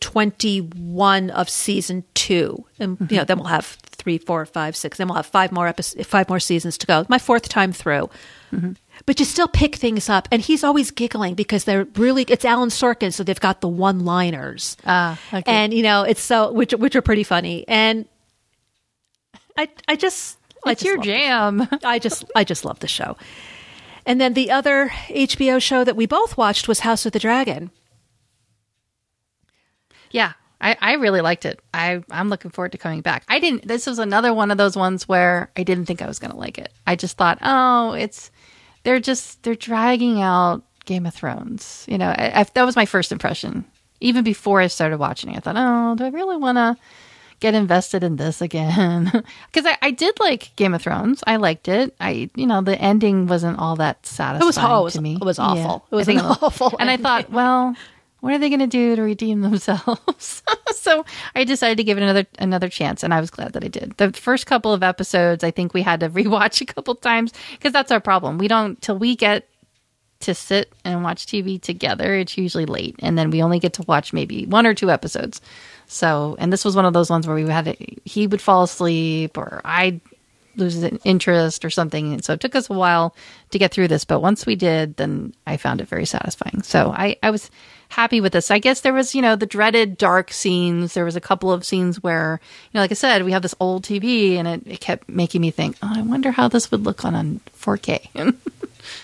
21 of season two and you mm-hmm. know then we'll have three four five six then we'll have five more episodes five more seasons to go my fourth time through mm-hmm. but you still pick things up. And he's always giggling because they're really, it's Alan Sorkin, so they've got the one liners. Ah, okay. And, you know, it's so, which, which are pretty funny. And I, I just, I it's just your jam. I just I just love the show. And then the other HBO show that we both watched was House of the Dragon. yeah. I, I really liked it. I, I'm looking forward to coming back. I didn't, this was another one of those ones where I didn't think I was going to like it. I just thought, oh, it's, they're just, they're dragging out Game of Thrones. You know, I, I, that was my first impression. Even before I started watching it, I thought, oh, do I really want to get invested in this again? Because I, I did like Game of Thrones. I liked it. I, you know, the ending wasn't all that satisfying was- oh, it was- to me. it was awful. It was an awful And I thought, well, what are they going to do to redeem themselves? so I decided to give it another another chance, and I was glad that I did. The first couple of episodes, I think we had to rewatch a couple times because that's our problem. We don't till we get to sit and watch TV together. It's usually late, and then we only get to watch maybe one or two episodes. So, and this was one of those ones where we had he would fall asleep or I'd lose interest or something. And so it took us a while to get through this. But once we did, then I found it very satisfying. So I, I was happy with this. I guess there was, you know, the dreaded dark scenes. There was a couple of scenes where, you know, like I said, we have this old TV and it, it kept making me think, oh, I wonder how this would look on a 4K.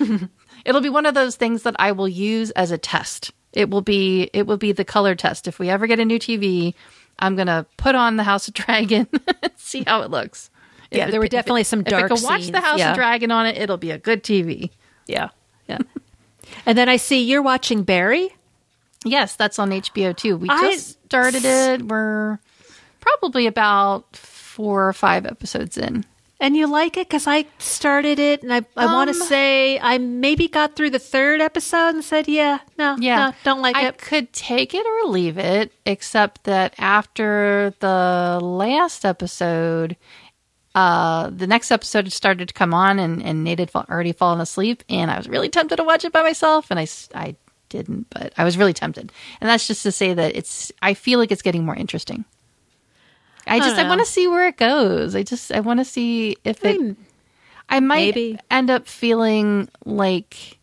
It'll be one of those things that I will use as a test. It will be it will be the color test. If we ever get a new TV, I'm gonna put on the House of Dragon and see how it looks. Yeah, If there were it- definitely some dark. if I can watch the House yeah. of Dragon on it, it'll be a good TV. Yeah. Yeah. and then I see you're watching Barry. Yes, that's on HBO too. We I- just started it. We're probably about four or five episodes in. And you like it because I started it, and I, I want to Um, say I maybe got through the third episode and said, "Yeah, no, Yeah, no, don't like I it." I could take it or leave it, except that after the last episode, uh, the next episode started to come on, and and Nate had already fallen asleep, and I was really tempted to watch it by myself, and I, I didn't, but I was really tempted, and that's just to say that it's I feel like it's getting more interesting. I just I, know. want to see where it goes. I just I want to see if it. Hmm. I might Maybe. end up feeling like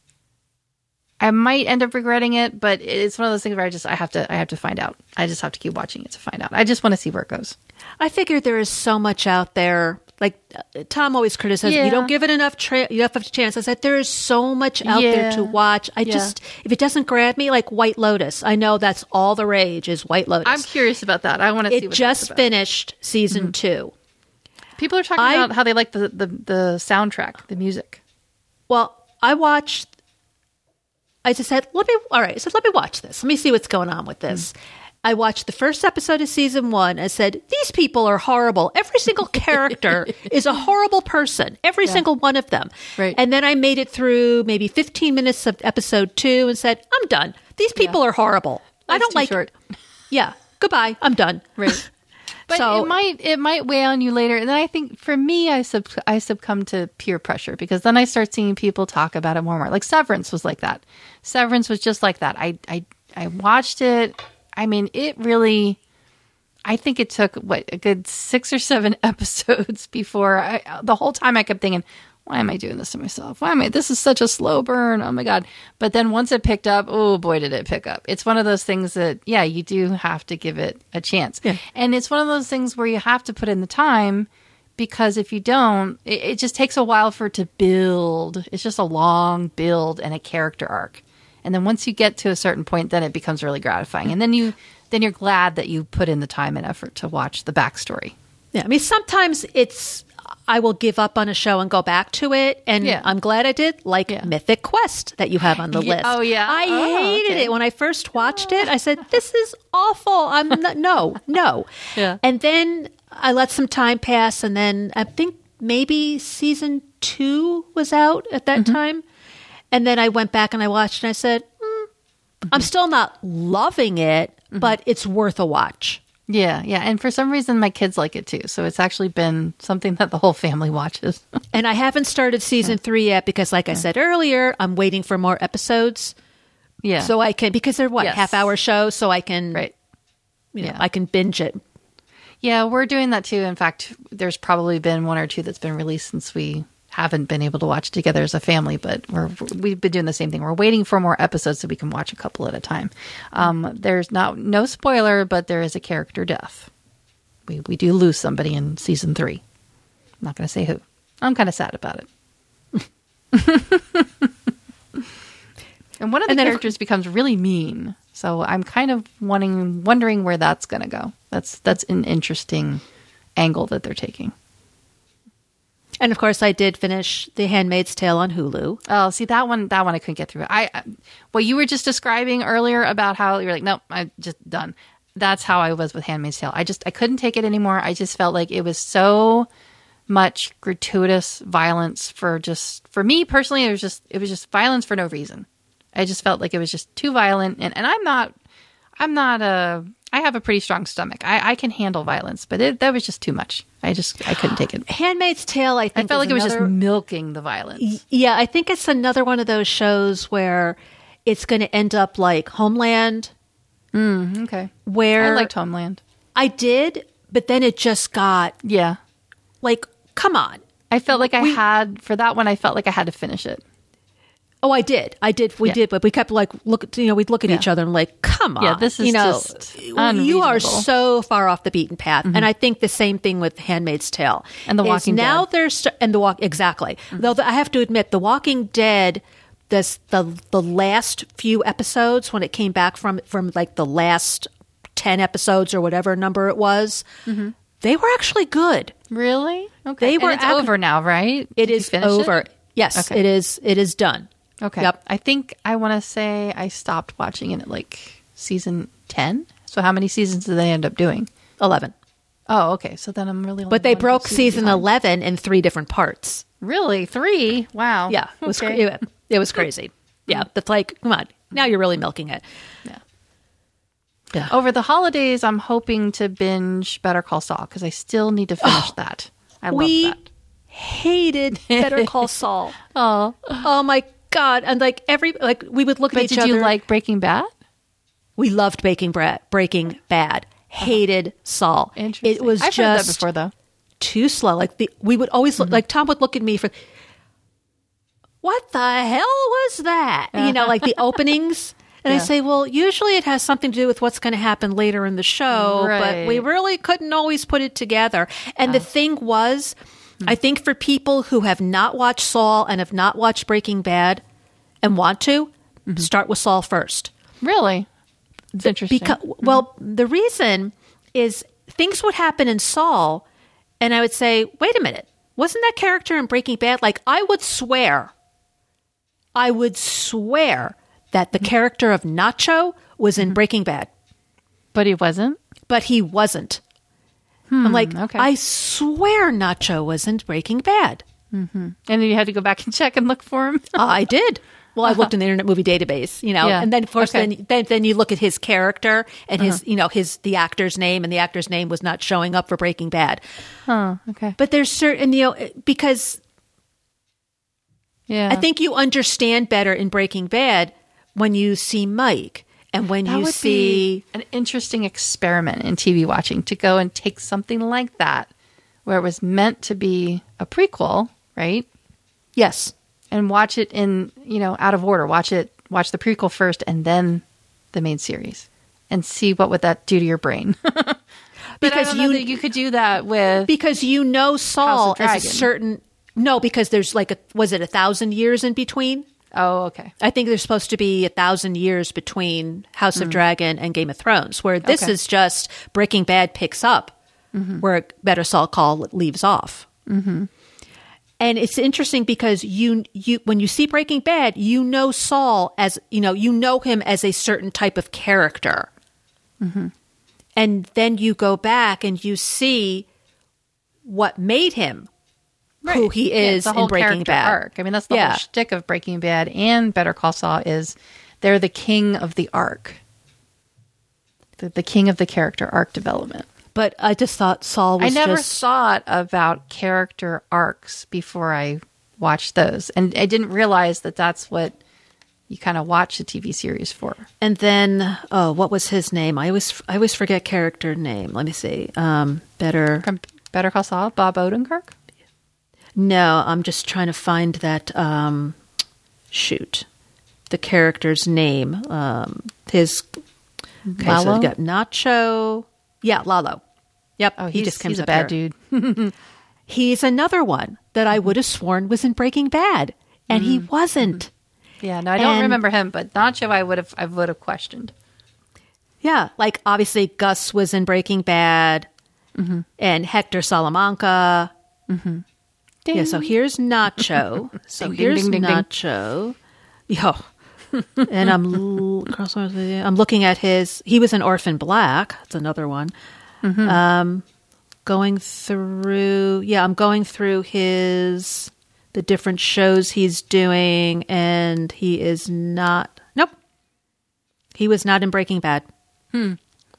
I might end up regretting it, but it's one of those things where I just I have to I have to find out. I just have to keep watching it to find out. I just want to see where it goes. I figured there is so much out there. Like Tom always criticizes, Yeah. you don't give it enough tra- enough of a chance. I said there is so much out there to watch. I Yeah. just if it doesn't grab me, like White Lotus, I know that's all the rage is White Lotus. I'm curious about that. I want to see it just. Mm-hmm. finished season two. People are talking I- about how they like the, the the soundtrack, the music. Well, I watched. I just said, "Let me." All right, so let me watch this. Let me see what's going on with this. I watched the first episode of season one. I said, "These people are horrible. Every single character is a horrible person. Every single one of them." Right. And then I made it through maybe fifteen minutes of episode two and said, "I'm done. These people are horrible. I don't like short. Yeah, goodbye. I'm done." Right. But So- it might it might weigh on you later. And then I think for me, I sub I succumb to peer pressure because then I start seeing people talk about it more and more. Like Severance was like that. Severance was just like that. I I I watched it. I mean, it really. I think it took what a good six or seven episodes before I. The whole time I kept thinking, "Why am I doing this to myself? Why am I? This is such a slow burn. Oh my god!" But then once it picked up, oh boy, did it pick up! It's one of those things that, yeah, you do have to give it a chance, Yeah. and it's one of those things where you have to put in the time because if you don't, it, it just takes a while for it to build. It's just a long build and a character arc. And then once you get to a certain point, then it becomes really gratifying. And then you then you're glad that you put in the time and effort to watch the backstory. Yeah, I mean, sometimes it's I will give up on a show and go back to it, and Yeah. I'm glad I did. Like Yeah. Mythic Quest that you have on the Yeah, list. oh, yeah? I Oh, hated okay. it when I first watched it. I said, "This is awful." I'm not, no, no. Yeah. And then I let some time pass, and then I think maybe season two was out at Mm-hmm. that time, and then I went back and I watched, and I said, "Hmm, "I'm still not loving it, Mm-hmm. but it's worth a watch." Yeah, yeah. And for some reason my kids like it too. So it's actually been something that the whole family watches. And I haven't started season three yet because, like I said earlier, I'm waiting for more episodes yeah. so I can because they're what Yes. half hour shows, so I can right. you know Yeah. I can binge it. Yeah, we're doing that too. In fact, there's probably been one or two that's been released since we haven't been able to watch together as a family, but we're we've been doing the same thing. We're waiting for more episodes so we can watch a couple at a time. Um, there's not no spoiler, but there is a character death. We we do lose somebody in season three. I'm not going to say who. I'm kind of sad about it. and one of the And characters becomes really mean, so I'm kind of wanting wondering where that's going to go. That's that's an interesting angle that they're taking. And of course, I did finish The Handmaid's Tale on Hulu. Oh, see that one. That one I couldn't get through. I, what you were just describing earlier about how you're like, nope, I'm just done. That's how I was with Handmaid's Tale. I just I couldn't take it anymore. I just felt like it was so much gratuitous violence for just for me personally. It was just it was just violence for no reason. I just felt like it was just too violent, and and I'm not I'm not a I have a pretty strong stomach. I, I can handle violence, but it, that was just too much. I just I couldn't take it. Handmaid's Tale, I I felt like it was just milking the violence. Yeah, I think it's another one of those shows where it's going to end up like Homeland, mm, Okay, where I liked Homeland. I did, but then it just got Yeah. like, come on. I felt like I had for that one. I felt like I had to finish it. Oh, I did. I did. We Yeah. did, but we kept like look. You know, we'd look at Yeah. each other and like, come on. Yeah, this is you know, just you are so far off the beaten path. And mm-hmm. I think the same thing with Handmaid's Tale And The Walking Dead. now there's st- and the walk exactly. Mm-hmm. Though the, I have to admit, The Walking Dead. This the the last few episodes when it came back from from like the last ten episodes or whatever number it was, mm-hmm. they were actually good. Really? Okay. They And were it's ac- over now, right? It Did is over. It? Yes, Okay. it is. It is done. Okay. Yep. I think I want to say I stopped watching it at like season ten. So how many seasons did they end up doing? Eleven. Oh, okay. So then I'm really. But they broke season behind. 11 in three different parts. Really, three? Wow. Yeah, it was, Okay. it, it was crazy. Yeah, hmm. that's like, come on. Now you're really milking it. Yeah. Yeah. Over the holidays, I'm hoping to binge Better Call Saul because I still need to finish that. I we love that. hated Better Call Saul. Oh, Oh my God. And like every, like we would look at each other. did you like Breaking Bad? we loved Baking Bread, Breaking Bad. Uh-huh. Hated Saul. Interesting. It was I've heard that just before, though. too slow. Like the, we would always look, mm-hmm. like Tom would look at me for, what the hell was that? You know, like the uh-huh. openings. And I say, well, usually it has something to do with what's going to happen later in the show, but we really couldn't always put it together. And the uh. thing was, I think for people who have not watched Saul and have not watched Breaking Bad and want to, start with Saul first. Really? It's interesting. Because well, the reason is things would happen in Saul, and I would say, "Wait a minute, wasn't that character in Breaking Bad?" Like I would swear, I would swear that the mm-hmm. character of Nacho was in mm-hmm. Breaking Bad, but he wasn't. but he wasn't. I'm hmm, like, okay. I swear Nacho wasn't Breaking Bad. Mm-hmm. And then you had to go back and check and look for him. Uh, I did. Well, I uh-huh. looked in the Internet Movie Database, you know, Yeah. and then of course, Okay. then, then then you look at his character and his, uh-huh. you know, his the actor's name, and the actor's name was not showing up for Breaking Bad. Oh, okay. But there's certain, you know, because Yeah. I think you understand better in Breaking Bad when you see Mike and when that you would see. be an interesting experiment in TV watching to go and take something like that, where it was meant to be a prequel, right? Yes. And watch it in, you know, out of order. Watch it, watch the prequel first and then the main series and see what would that do to your brain. Because I don't know you- you could do that with Because you know Saul as a certain. No, because there's like a. Was it a thousand years in between? Oh, okay. I think there's supposed to be a thousand years between House of hmm. Dragon and Game of Thrones, where this Okay. is just Breaking Bad picks up mm-hmm. where Better Saul Call leaves off. Mm-hmm. And it's interesting because you you when you see Breaking Bad, you know Saul as you know you know him as a certain type of character, mm-hmm. and then you go back and you see what made him who he is the in Breaking Bad. Arc. I mean, that's the Yeah. whole shtick of Breaking Bad and Better Call Saul is they're the king of the arc, the, the king of the character arc development. But I just thought Saul was I never just thought about character arcs before I watched those, and I didn't realize that that's what you kind of watch a TV series for. And then, oh, what was his name? I always, I always forget character name. Let me see. Um, better. From Better Call Saul, Bob Odenkirk. No, I'm just trying to find that. Um, shoot, the character's name. Um, his. Okay, so Lalo? we've got Nacho. Yeah, Lalo. Yep, Oh, he just comes he's a bad here. dude. He's another one that I would have sworn was in Breaking Bad, and he Mm-hmm. wasn't. Yeah, no, I don't And- remember him, but Nacho, I would have, I would have questioned. Yeah, like obviously Gus was in Breaking Bad, Mm-hmm. and Hector Salamanca. Yeah, so here's Nacho. So Ding, ding, here's ding, ding, ding. Nacho. Yo. and I'm l- I'm looking at his. He was an Orphan Black. That's another one. Mm-hmm. Um, going through. Yeah, I'm going through his the different shows he's doing, and he is not. Nope. He was not in Breaking Bad. Hmm.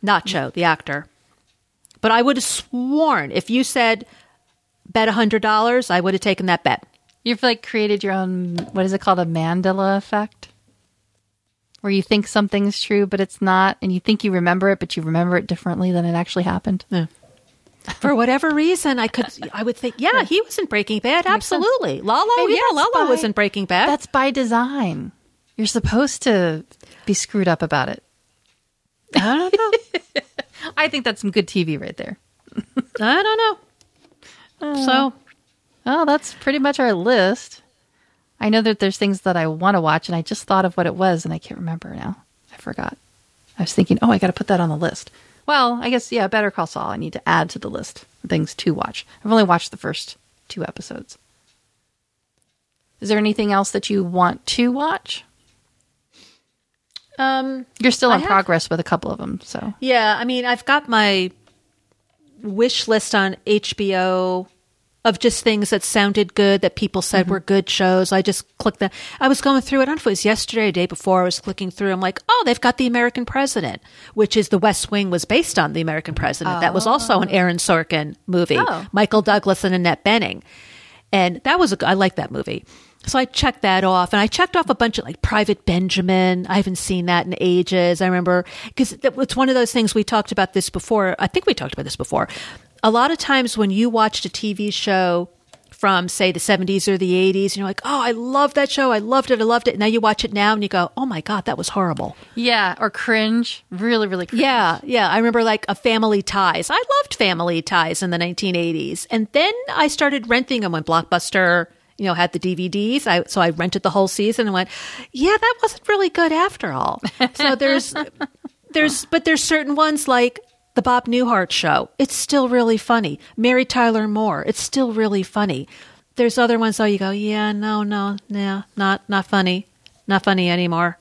Nacho, the actor. But I would have sworn if you said bet a hundred dollars, I would have taken that bet. You've like created your own. What is it called? A Mandela effect, where you think something's true, but it's not, and you think you remember it, but you remember it differently than it actually happened. For whatever reason, I could, I would think, yeah, he was in Breaking Bad, Makes sense. absolutely. Lalo, Maybe yeah, Lalo by- was in Breaking Bad. That's by design. You're supposed to be screwed up about it. I don't know. I think that's some good TV right there. I don't know. So Oh, that's pretty much our list. I know that there's things that I want to watch, and I just thought of what it was, and I can't remember now. I forgot. I was thinking, oh, I got to put that on the list. Well, I guess, yeah, Better Call Saul. I need to add to the list of things to watch. I've only watched the first two episodes. Is there anything else that you want to watch? um, You're still in have- progress with a couple of them, so yeah, I mean, I've got my wish list on HBO of just things that sounded good that people said mm-hmm. were good shows. I just clicked that. I was going through it. I don't know if it was yesterday or the day before. I was clicking through. I'm like, oh, they've got the American President, which is the West Wing was based on the American President. That was also an oh. Aaron Sorkin movie. Oh. Michael Douglas and Annette Bening, and that was a, I like that movie. So I checked that off, and I checked off a bunch of like Private Benjamin. I haven't seen that in ages. I remember because it's one of those things we talked about this before. I think we talked about this before. A lot of times when you watched a TV show from say the 70s or the 80s and you're like, "Oh, I love that show. I loved it. I loved it." And now you watch it now and you go, "Oh my god, that was horrible." yeah, or cringe, really, really cringe. Yeah, yeah. I remember like a Family Ties. I loved Family Ties in the 1980s, and then I started renting them when Blockbuster, you know, had the DVDs. I so I rented the whole season and went, yeah, that wasn't really good after all. So there's there's but there's certain ones like the Bob Newhart show. It's still really funny. Mary Tyler Moore. It's still really funny. There's other ones though you go, yeah, no, no, yeah, not not funny, not funny anymore.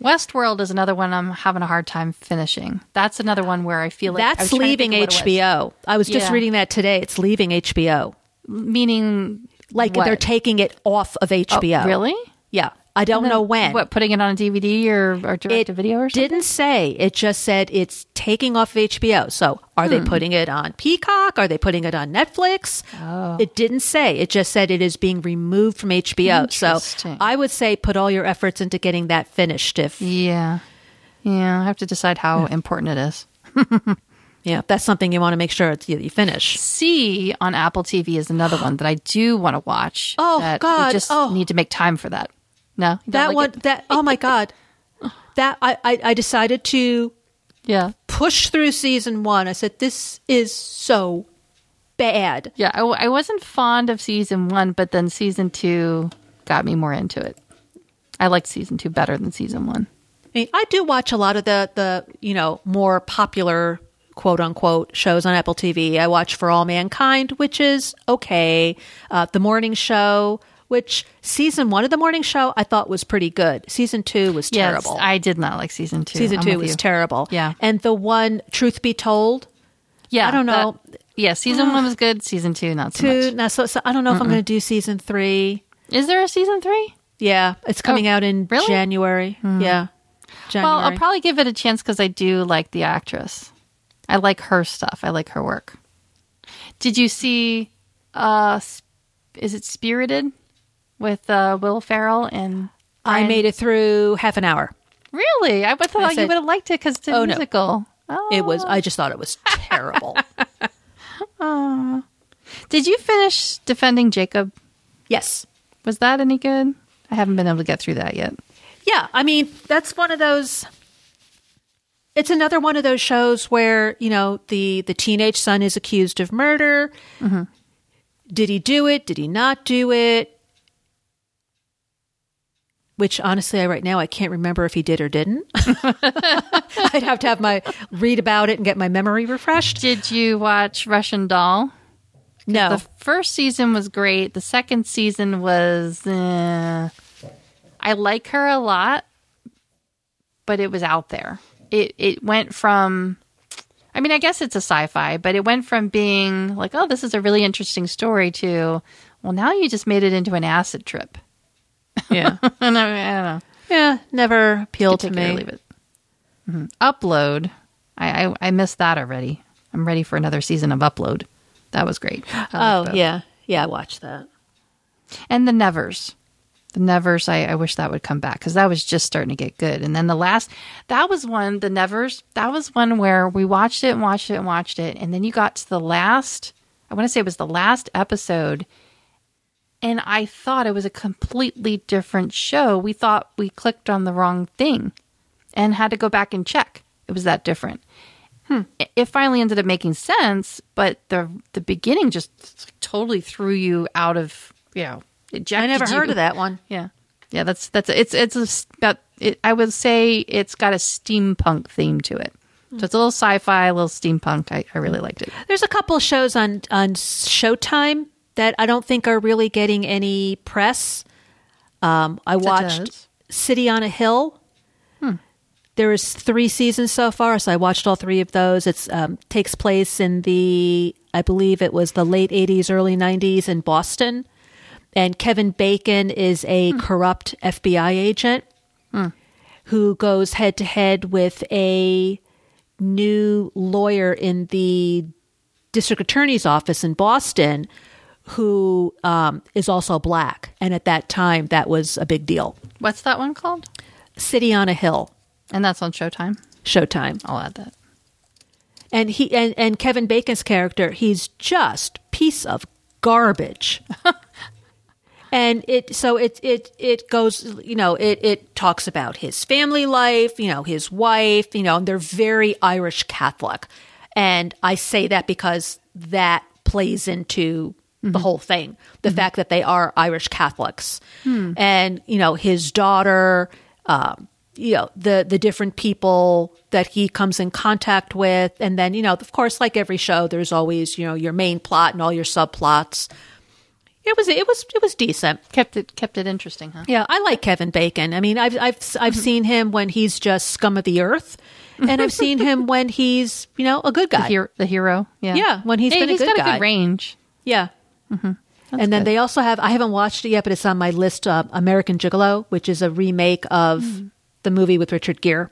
Westworld is another one I'm having a hard time finishing. That's another one where I feel like That's leaving think of what it was. HBO. I was just Yeah. reading that today. It's leaving HBO. Meaning, Like what? they're taking it off of Oh, HBO. really? Yeah. I don't know when. What putting it on a DVD or, or direct it to video or something? didn't say. It just said it's taking off of HBO. So are Hmm. they putting it on Peacock? Are they putting it on Netflix? Oh. It didn't say. It just said it is being removed from HBO. So I would say put all your efforts into getting that finished. If Yeah, yeah. I have to decide how important it is. yeah, that's something you want to make sure it's, you, you finish. See on Apple TV is another one that I do want to watch. Oh, that God. We just Oh. need to make time for that. No, That like one. it? That oh my god. That I, I I decided to Yeah, push through season one. I said, this is so bad. yeah. I wasn't fond of season one, but then season two got me more into it. I liked season two better than season one. I mean, I do watch a lot of the, the, you know, more popular quote unquote shows on Apple TV. I watch For All Mankind, which is okay. Uh, the Morning Show, which season one of The Morning Show I thought was pretty good. Season two was terrible. Yes, I did not like season two. season I'm two was you. terrible. Yeah. And the one, Truth Be Told, Yeah, I don't that- know. yeah, season one was good. Season two, not so two, much. now, so, so I don't know if I'm going to do season three. Is there a season three? Yeah, it's coming Oh, out in really? January. Yeah. January. Well, I'll probably give it a chance because I do like the actress. I like her stuff. I like her work. Did you see? uh Is it Spirited with uh Will Ferrell and? I made it through half an hour. Really, I thought you said- would have liked it because it's a Oh, no. musical. Oh, It was. I just thought it was terrible. Did you finish defending Jacob? Yes. Was that any good? I haven't been able to get through that yet. Yeah, I mean, that's one of those it's another one of those shows where, you know, the the teenage son is accused of murder. Did he do it? Did he not do it? Which honestly, I, right now I can't remember if he did or didn't. I'd have to have my read about it and get my memory refreshed. Did you watch Russian Doll? No, The first season was great. The second season was. eh. I like her a lot, but it was out there. It it went from. I mean, I guess it's a sci-fi, but it went from being like, "Oh, this is a really interesting story," to, "Well, now you just made it into an acid trip." yeah, and I, I don't know. yeah, never appealed to me. leave it. Mhm. Upload. I, I I missed that already. I'm ready for another season of Upload. That was great. Oh yeah, yeah, I watched that. and the Nevers. The Nevers, I, I wish that would come back because that was just starting to get good. And then the last, that was one, the Nevers, that was one where we watched it and watched it and watched it. And then you got to the last, I want to say it was the last episode. And I thought it was a completely different show. We thought we clicked on the wrong thing and had to go back and check. It was that different. Hmm. It- It finally ended up making sense, but the the beginning just totally threw you out of you know. I never heard you. of that one. Yeah, yeah. That's that's it's it's a, about. It, I would say it's got a steampunk theme to it. So it's a little sci-fi, a little steampunk. I, I really liked it. There's a couple shows on on Showtime that I don't think are really getting any press. Um, I watched? City on a Hill. Hmm. There is three seasons so far, so I watched all three of those. It's um, takes place in the I believe it was the late '80s, early '90s in Boston, and Kevin Bacon is a corrupt FBI agent who goes head to head with a new lawyer in the district attorney's office in Boston who um, is also black. And at that time, that was a big deal. What's that one called? City on a Hill, And that's on Showtime. Showtime. I'll add that. And he and, and Kevin Bacon's character, he's just piece of garbage. and it so it it it goes you know it it talks about his family life you know his wife you know and they're very irish catholic. And i say that because that plays into the mm-hmm. whole thing the mm-hmm. fact that they are irish catholics. Hmm. And you know his daughter um you know the the different people that he comes in contact with. And then you know of course like every show there's always you know your main plot and all your subplots it was it was it was decent Kept it kept it interesting, huh? yeah, I like Kevin Bacon. I mean, I've I've Mm-hmm. I've seen him when he's just scum of the earth, and I've seen him when he's you know a good The, guy. hero, the hero. Yeah. Yeah, when he's Hey, been a he's good got a good range. Yeah. Mm-hmm. and then they also have I haven't watched it yet, but it's on my list. Uh, American Gigolo, which is a remake of Mm. the movie with Richard Gere,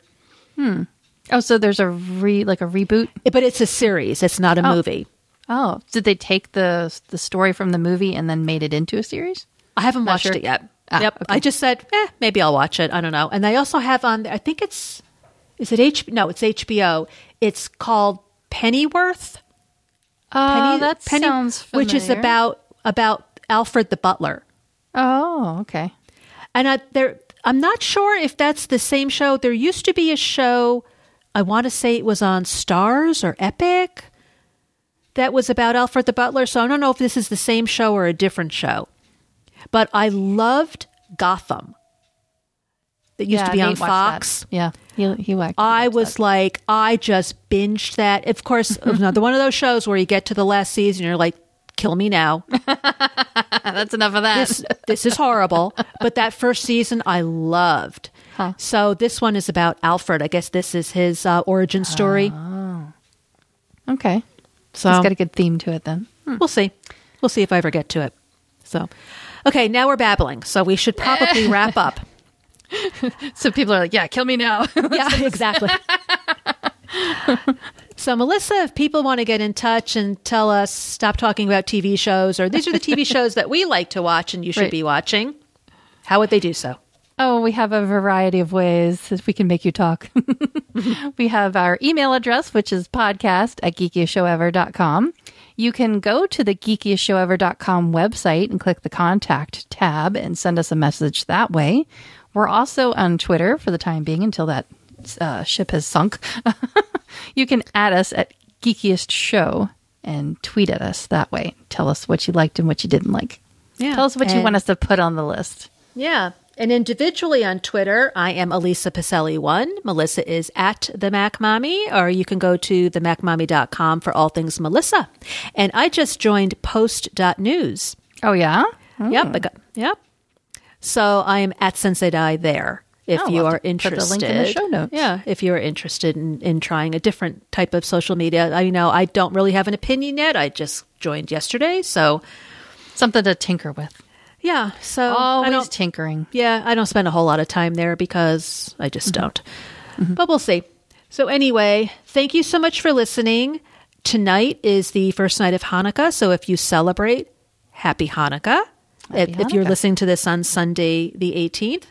Oh, so there's a re like a reboot. but it's a series. It's not a movie. Oh, did they take the the story from the movie and then made it into a series? I haven't Not watched sure. it yet. Ah, yep. okay. I just said, eh, maybe I'll watch it. I don't know. And they also have on. I think it's is it H? No, it's HBO. It's called Pennyworth. Oh, Penny- that Penny- sounds which is about about Alfred the butler. Oh, okay. And I, there, I'm not sure if that's the same show. There used to be a show. I want to say it was on Starz or Epix. That was about Alfred the butler. So I don't know if this is the same show or a different show. But I loved Gotham. That used Yeah, to be on that. Fox. Yeah, he he liked. I was like, I just binged that. Of course, another one of those shows where you get to the last season, you're like, kill me now. That's enough of that. This, this is horrible. But that first season, I loved. Huh. So this one is about Alfred. I guess this is his uh, origin story. Oh. okay, so it's got a good theme to it then. Hmm. we'll see. We'll see if I ever get to it. So, okay, now we're babbling. So we should probably wrap up. So people are like, "Yeah, kill me now." yeah, exactly. so, Melissa, if people want to get in touch and tell us, stop talking about TV shows, or these are the TV shows that we like to watch and you should Right. be watching, how would they do so? Oh, we have a variety of ways that we can make you talk. we have our email address, which is podcast at geekiestshowever.com. You can go to the geekiestshowever.com website and click the contact tab and send us a message that way. We're also on Twitter for the time being until that uh, ship has sunk. you can add us at Geekiest Show and tweet at us that way. Tell us what you liked and what you didn't like. Yeah. Tell us what you want us to put on the list. Yeah. And individually on Twitter, I am Elisa Pacelli1. Melissa is at the Mac Mommy, or you can go to themacmommy.com for all things Melissa. And I just joined post.news. Oh, yeah? Yep. Hmm. I got, yep. So I am at Sensei Dai there. If Oh, you are to put the interested, link in the show notes. yeah. If you are interested in, in trying a different type of social media, I know I don't really have an opinion yet. I just joined yesterday, so Something to tinker with. Yeah. So I Always tinkering. yeah, I don't spend a whole lot of time there because I just don't. But we'll see. So, anyway, thank you so much for listening. Tonight is the first night of Hanukkah. So, if you celebrate, happy Hanukkah. if, if you're listening to this on Sunday, the 18th.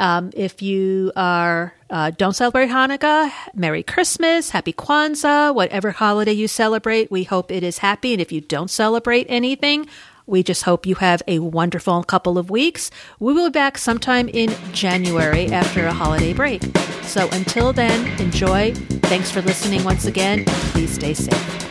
Um, if you are uh, don't celebrate Hanukkah, Merry Christmas, Happy Kwanzaa, whatever holiday you celebrate, we hope it is happy. And if you don't celebrate anything, we just hope you have a wonderful couple of weeks. We will be back sometime in January after a holiday break. So until then, enjoy. Thanks for listening once again. Please stay safe.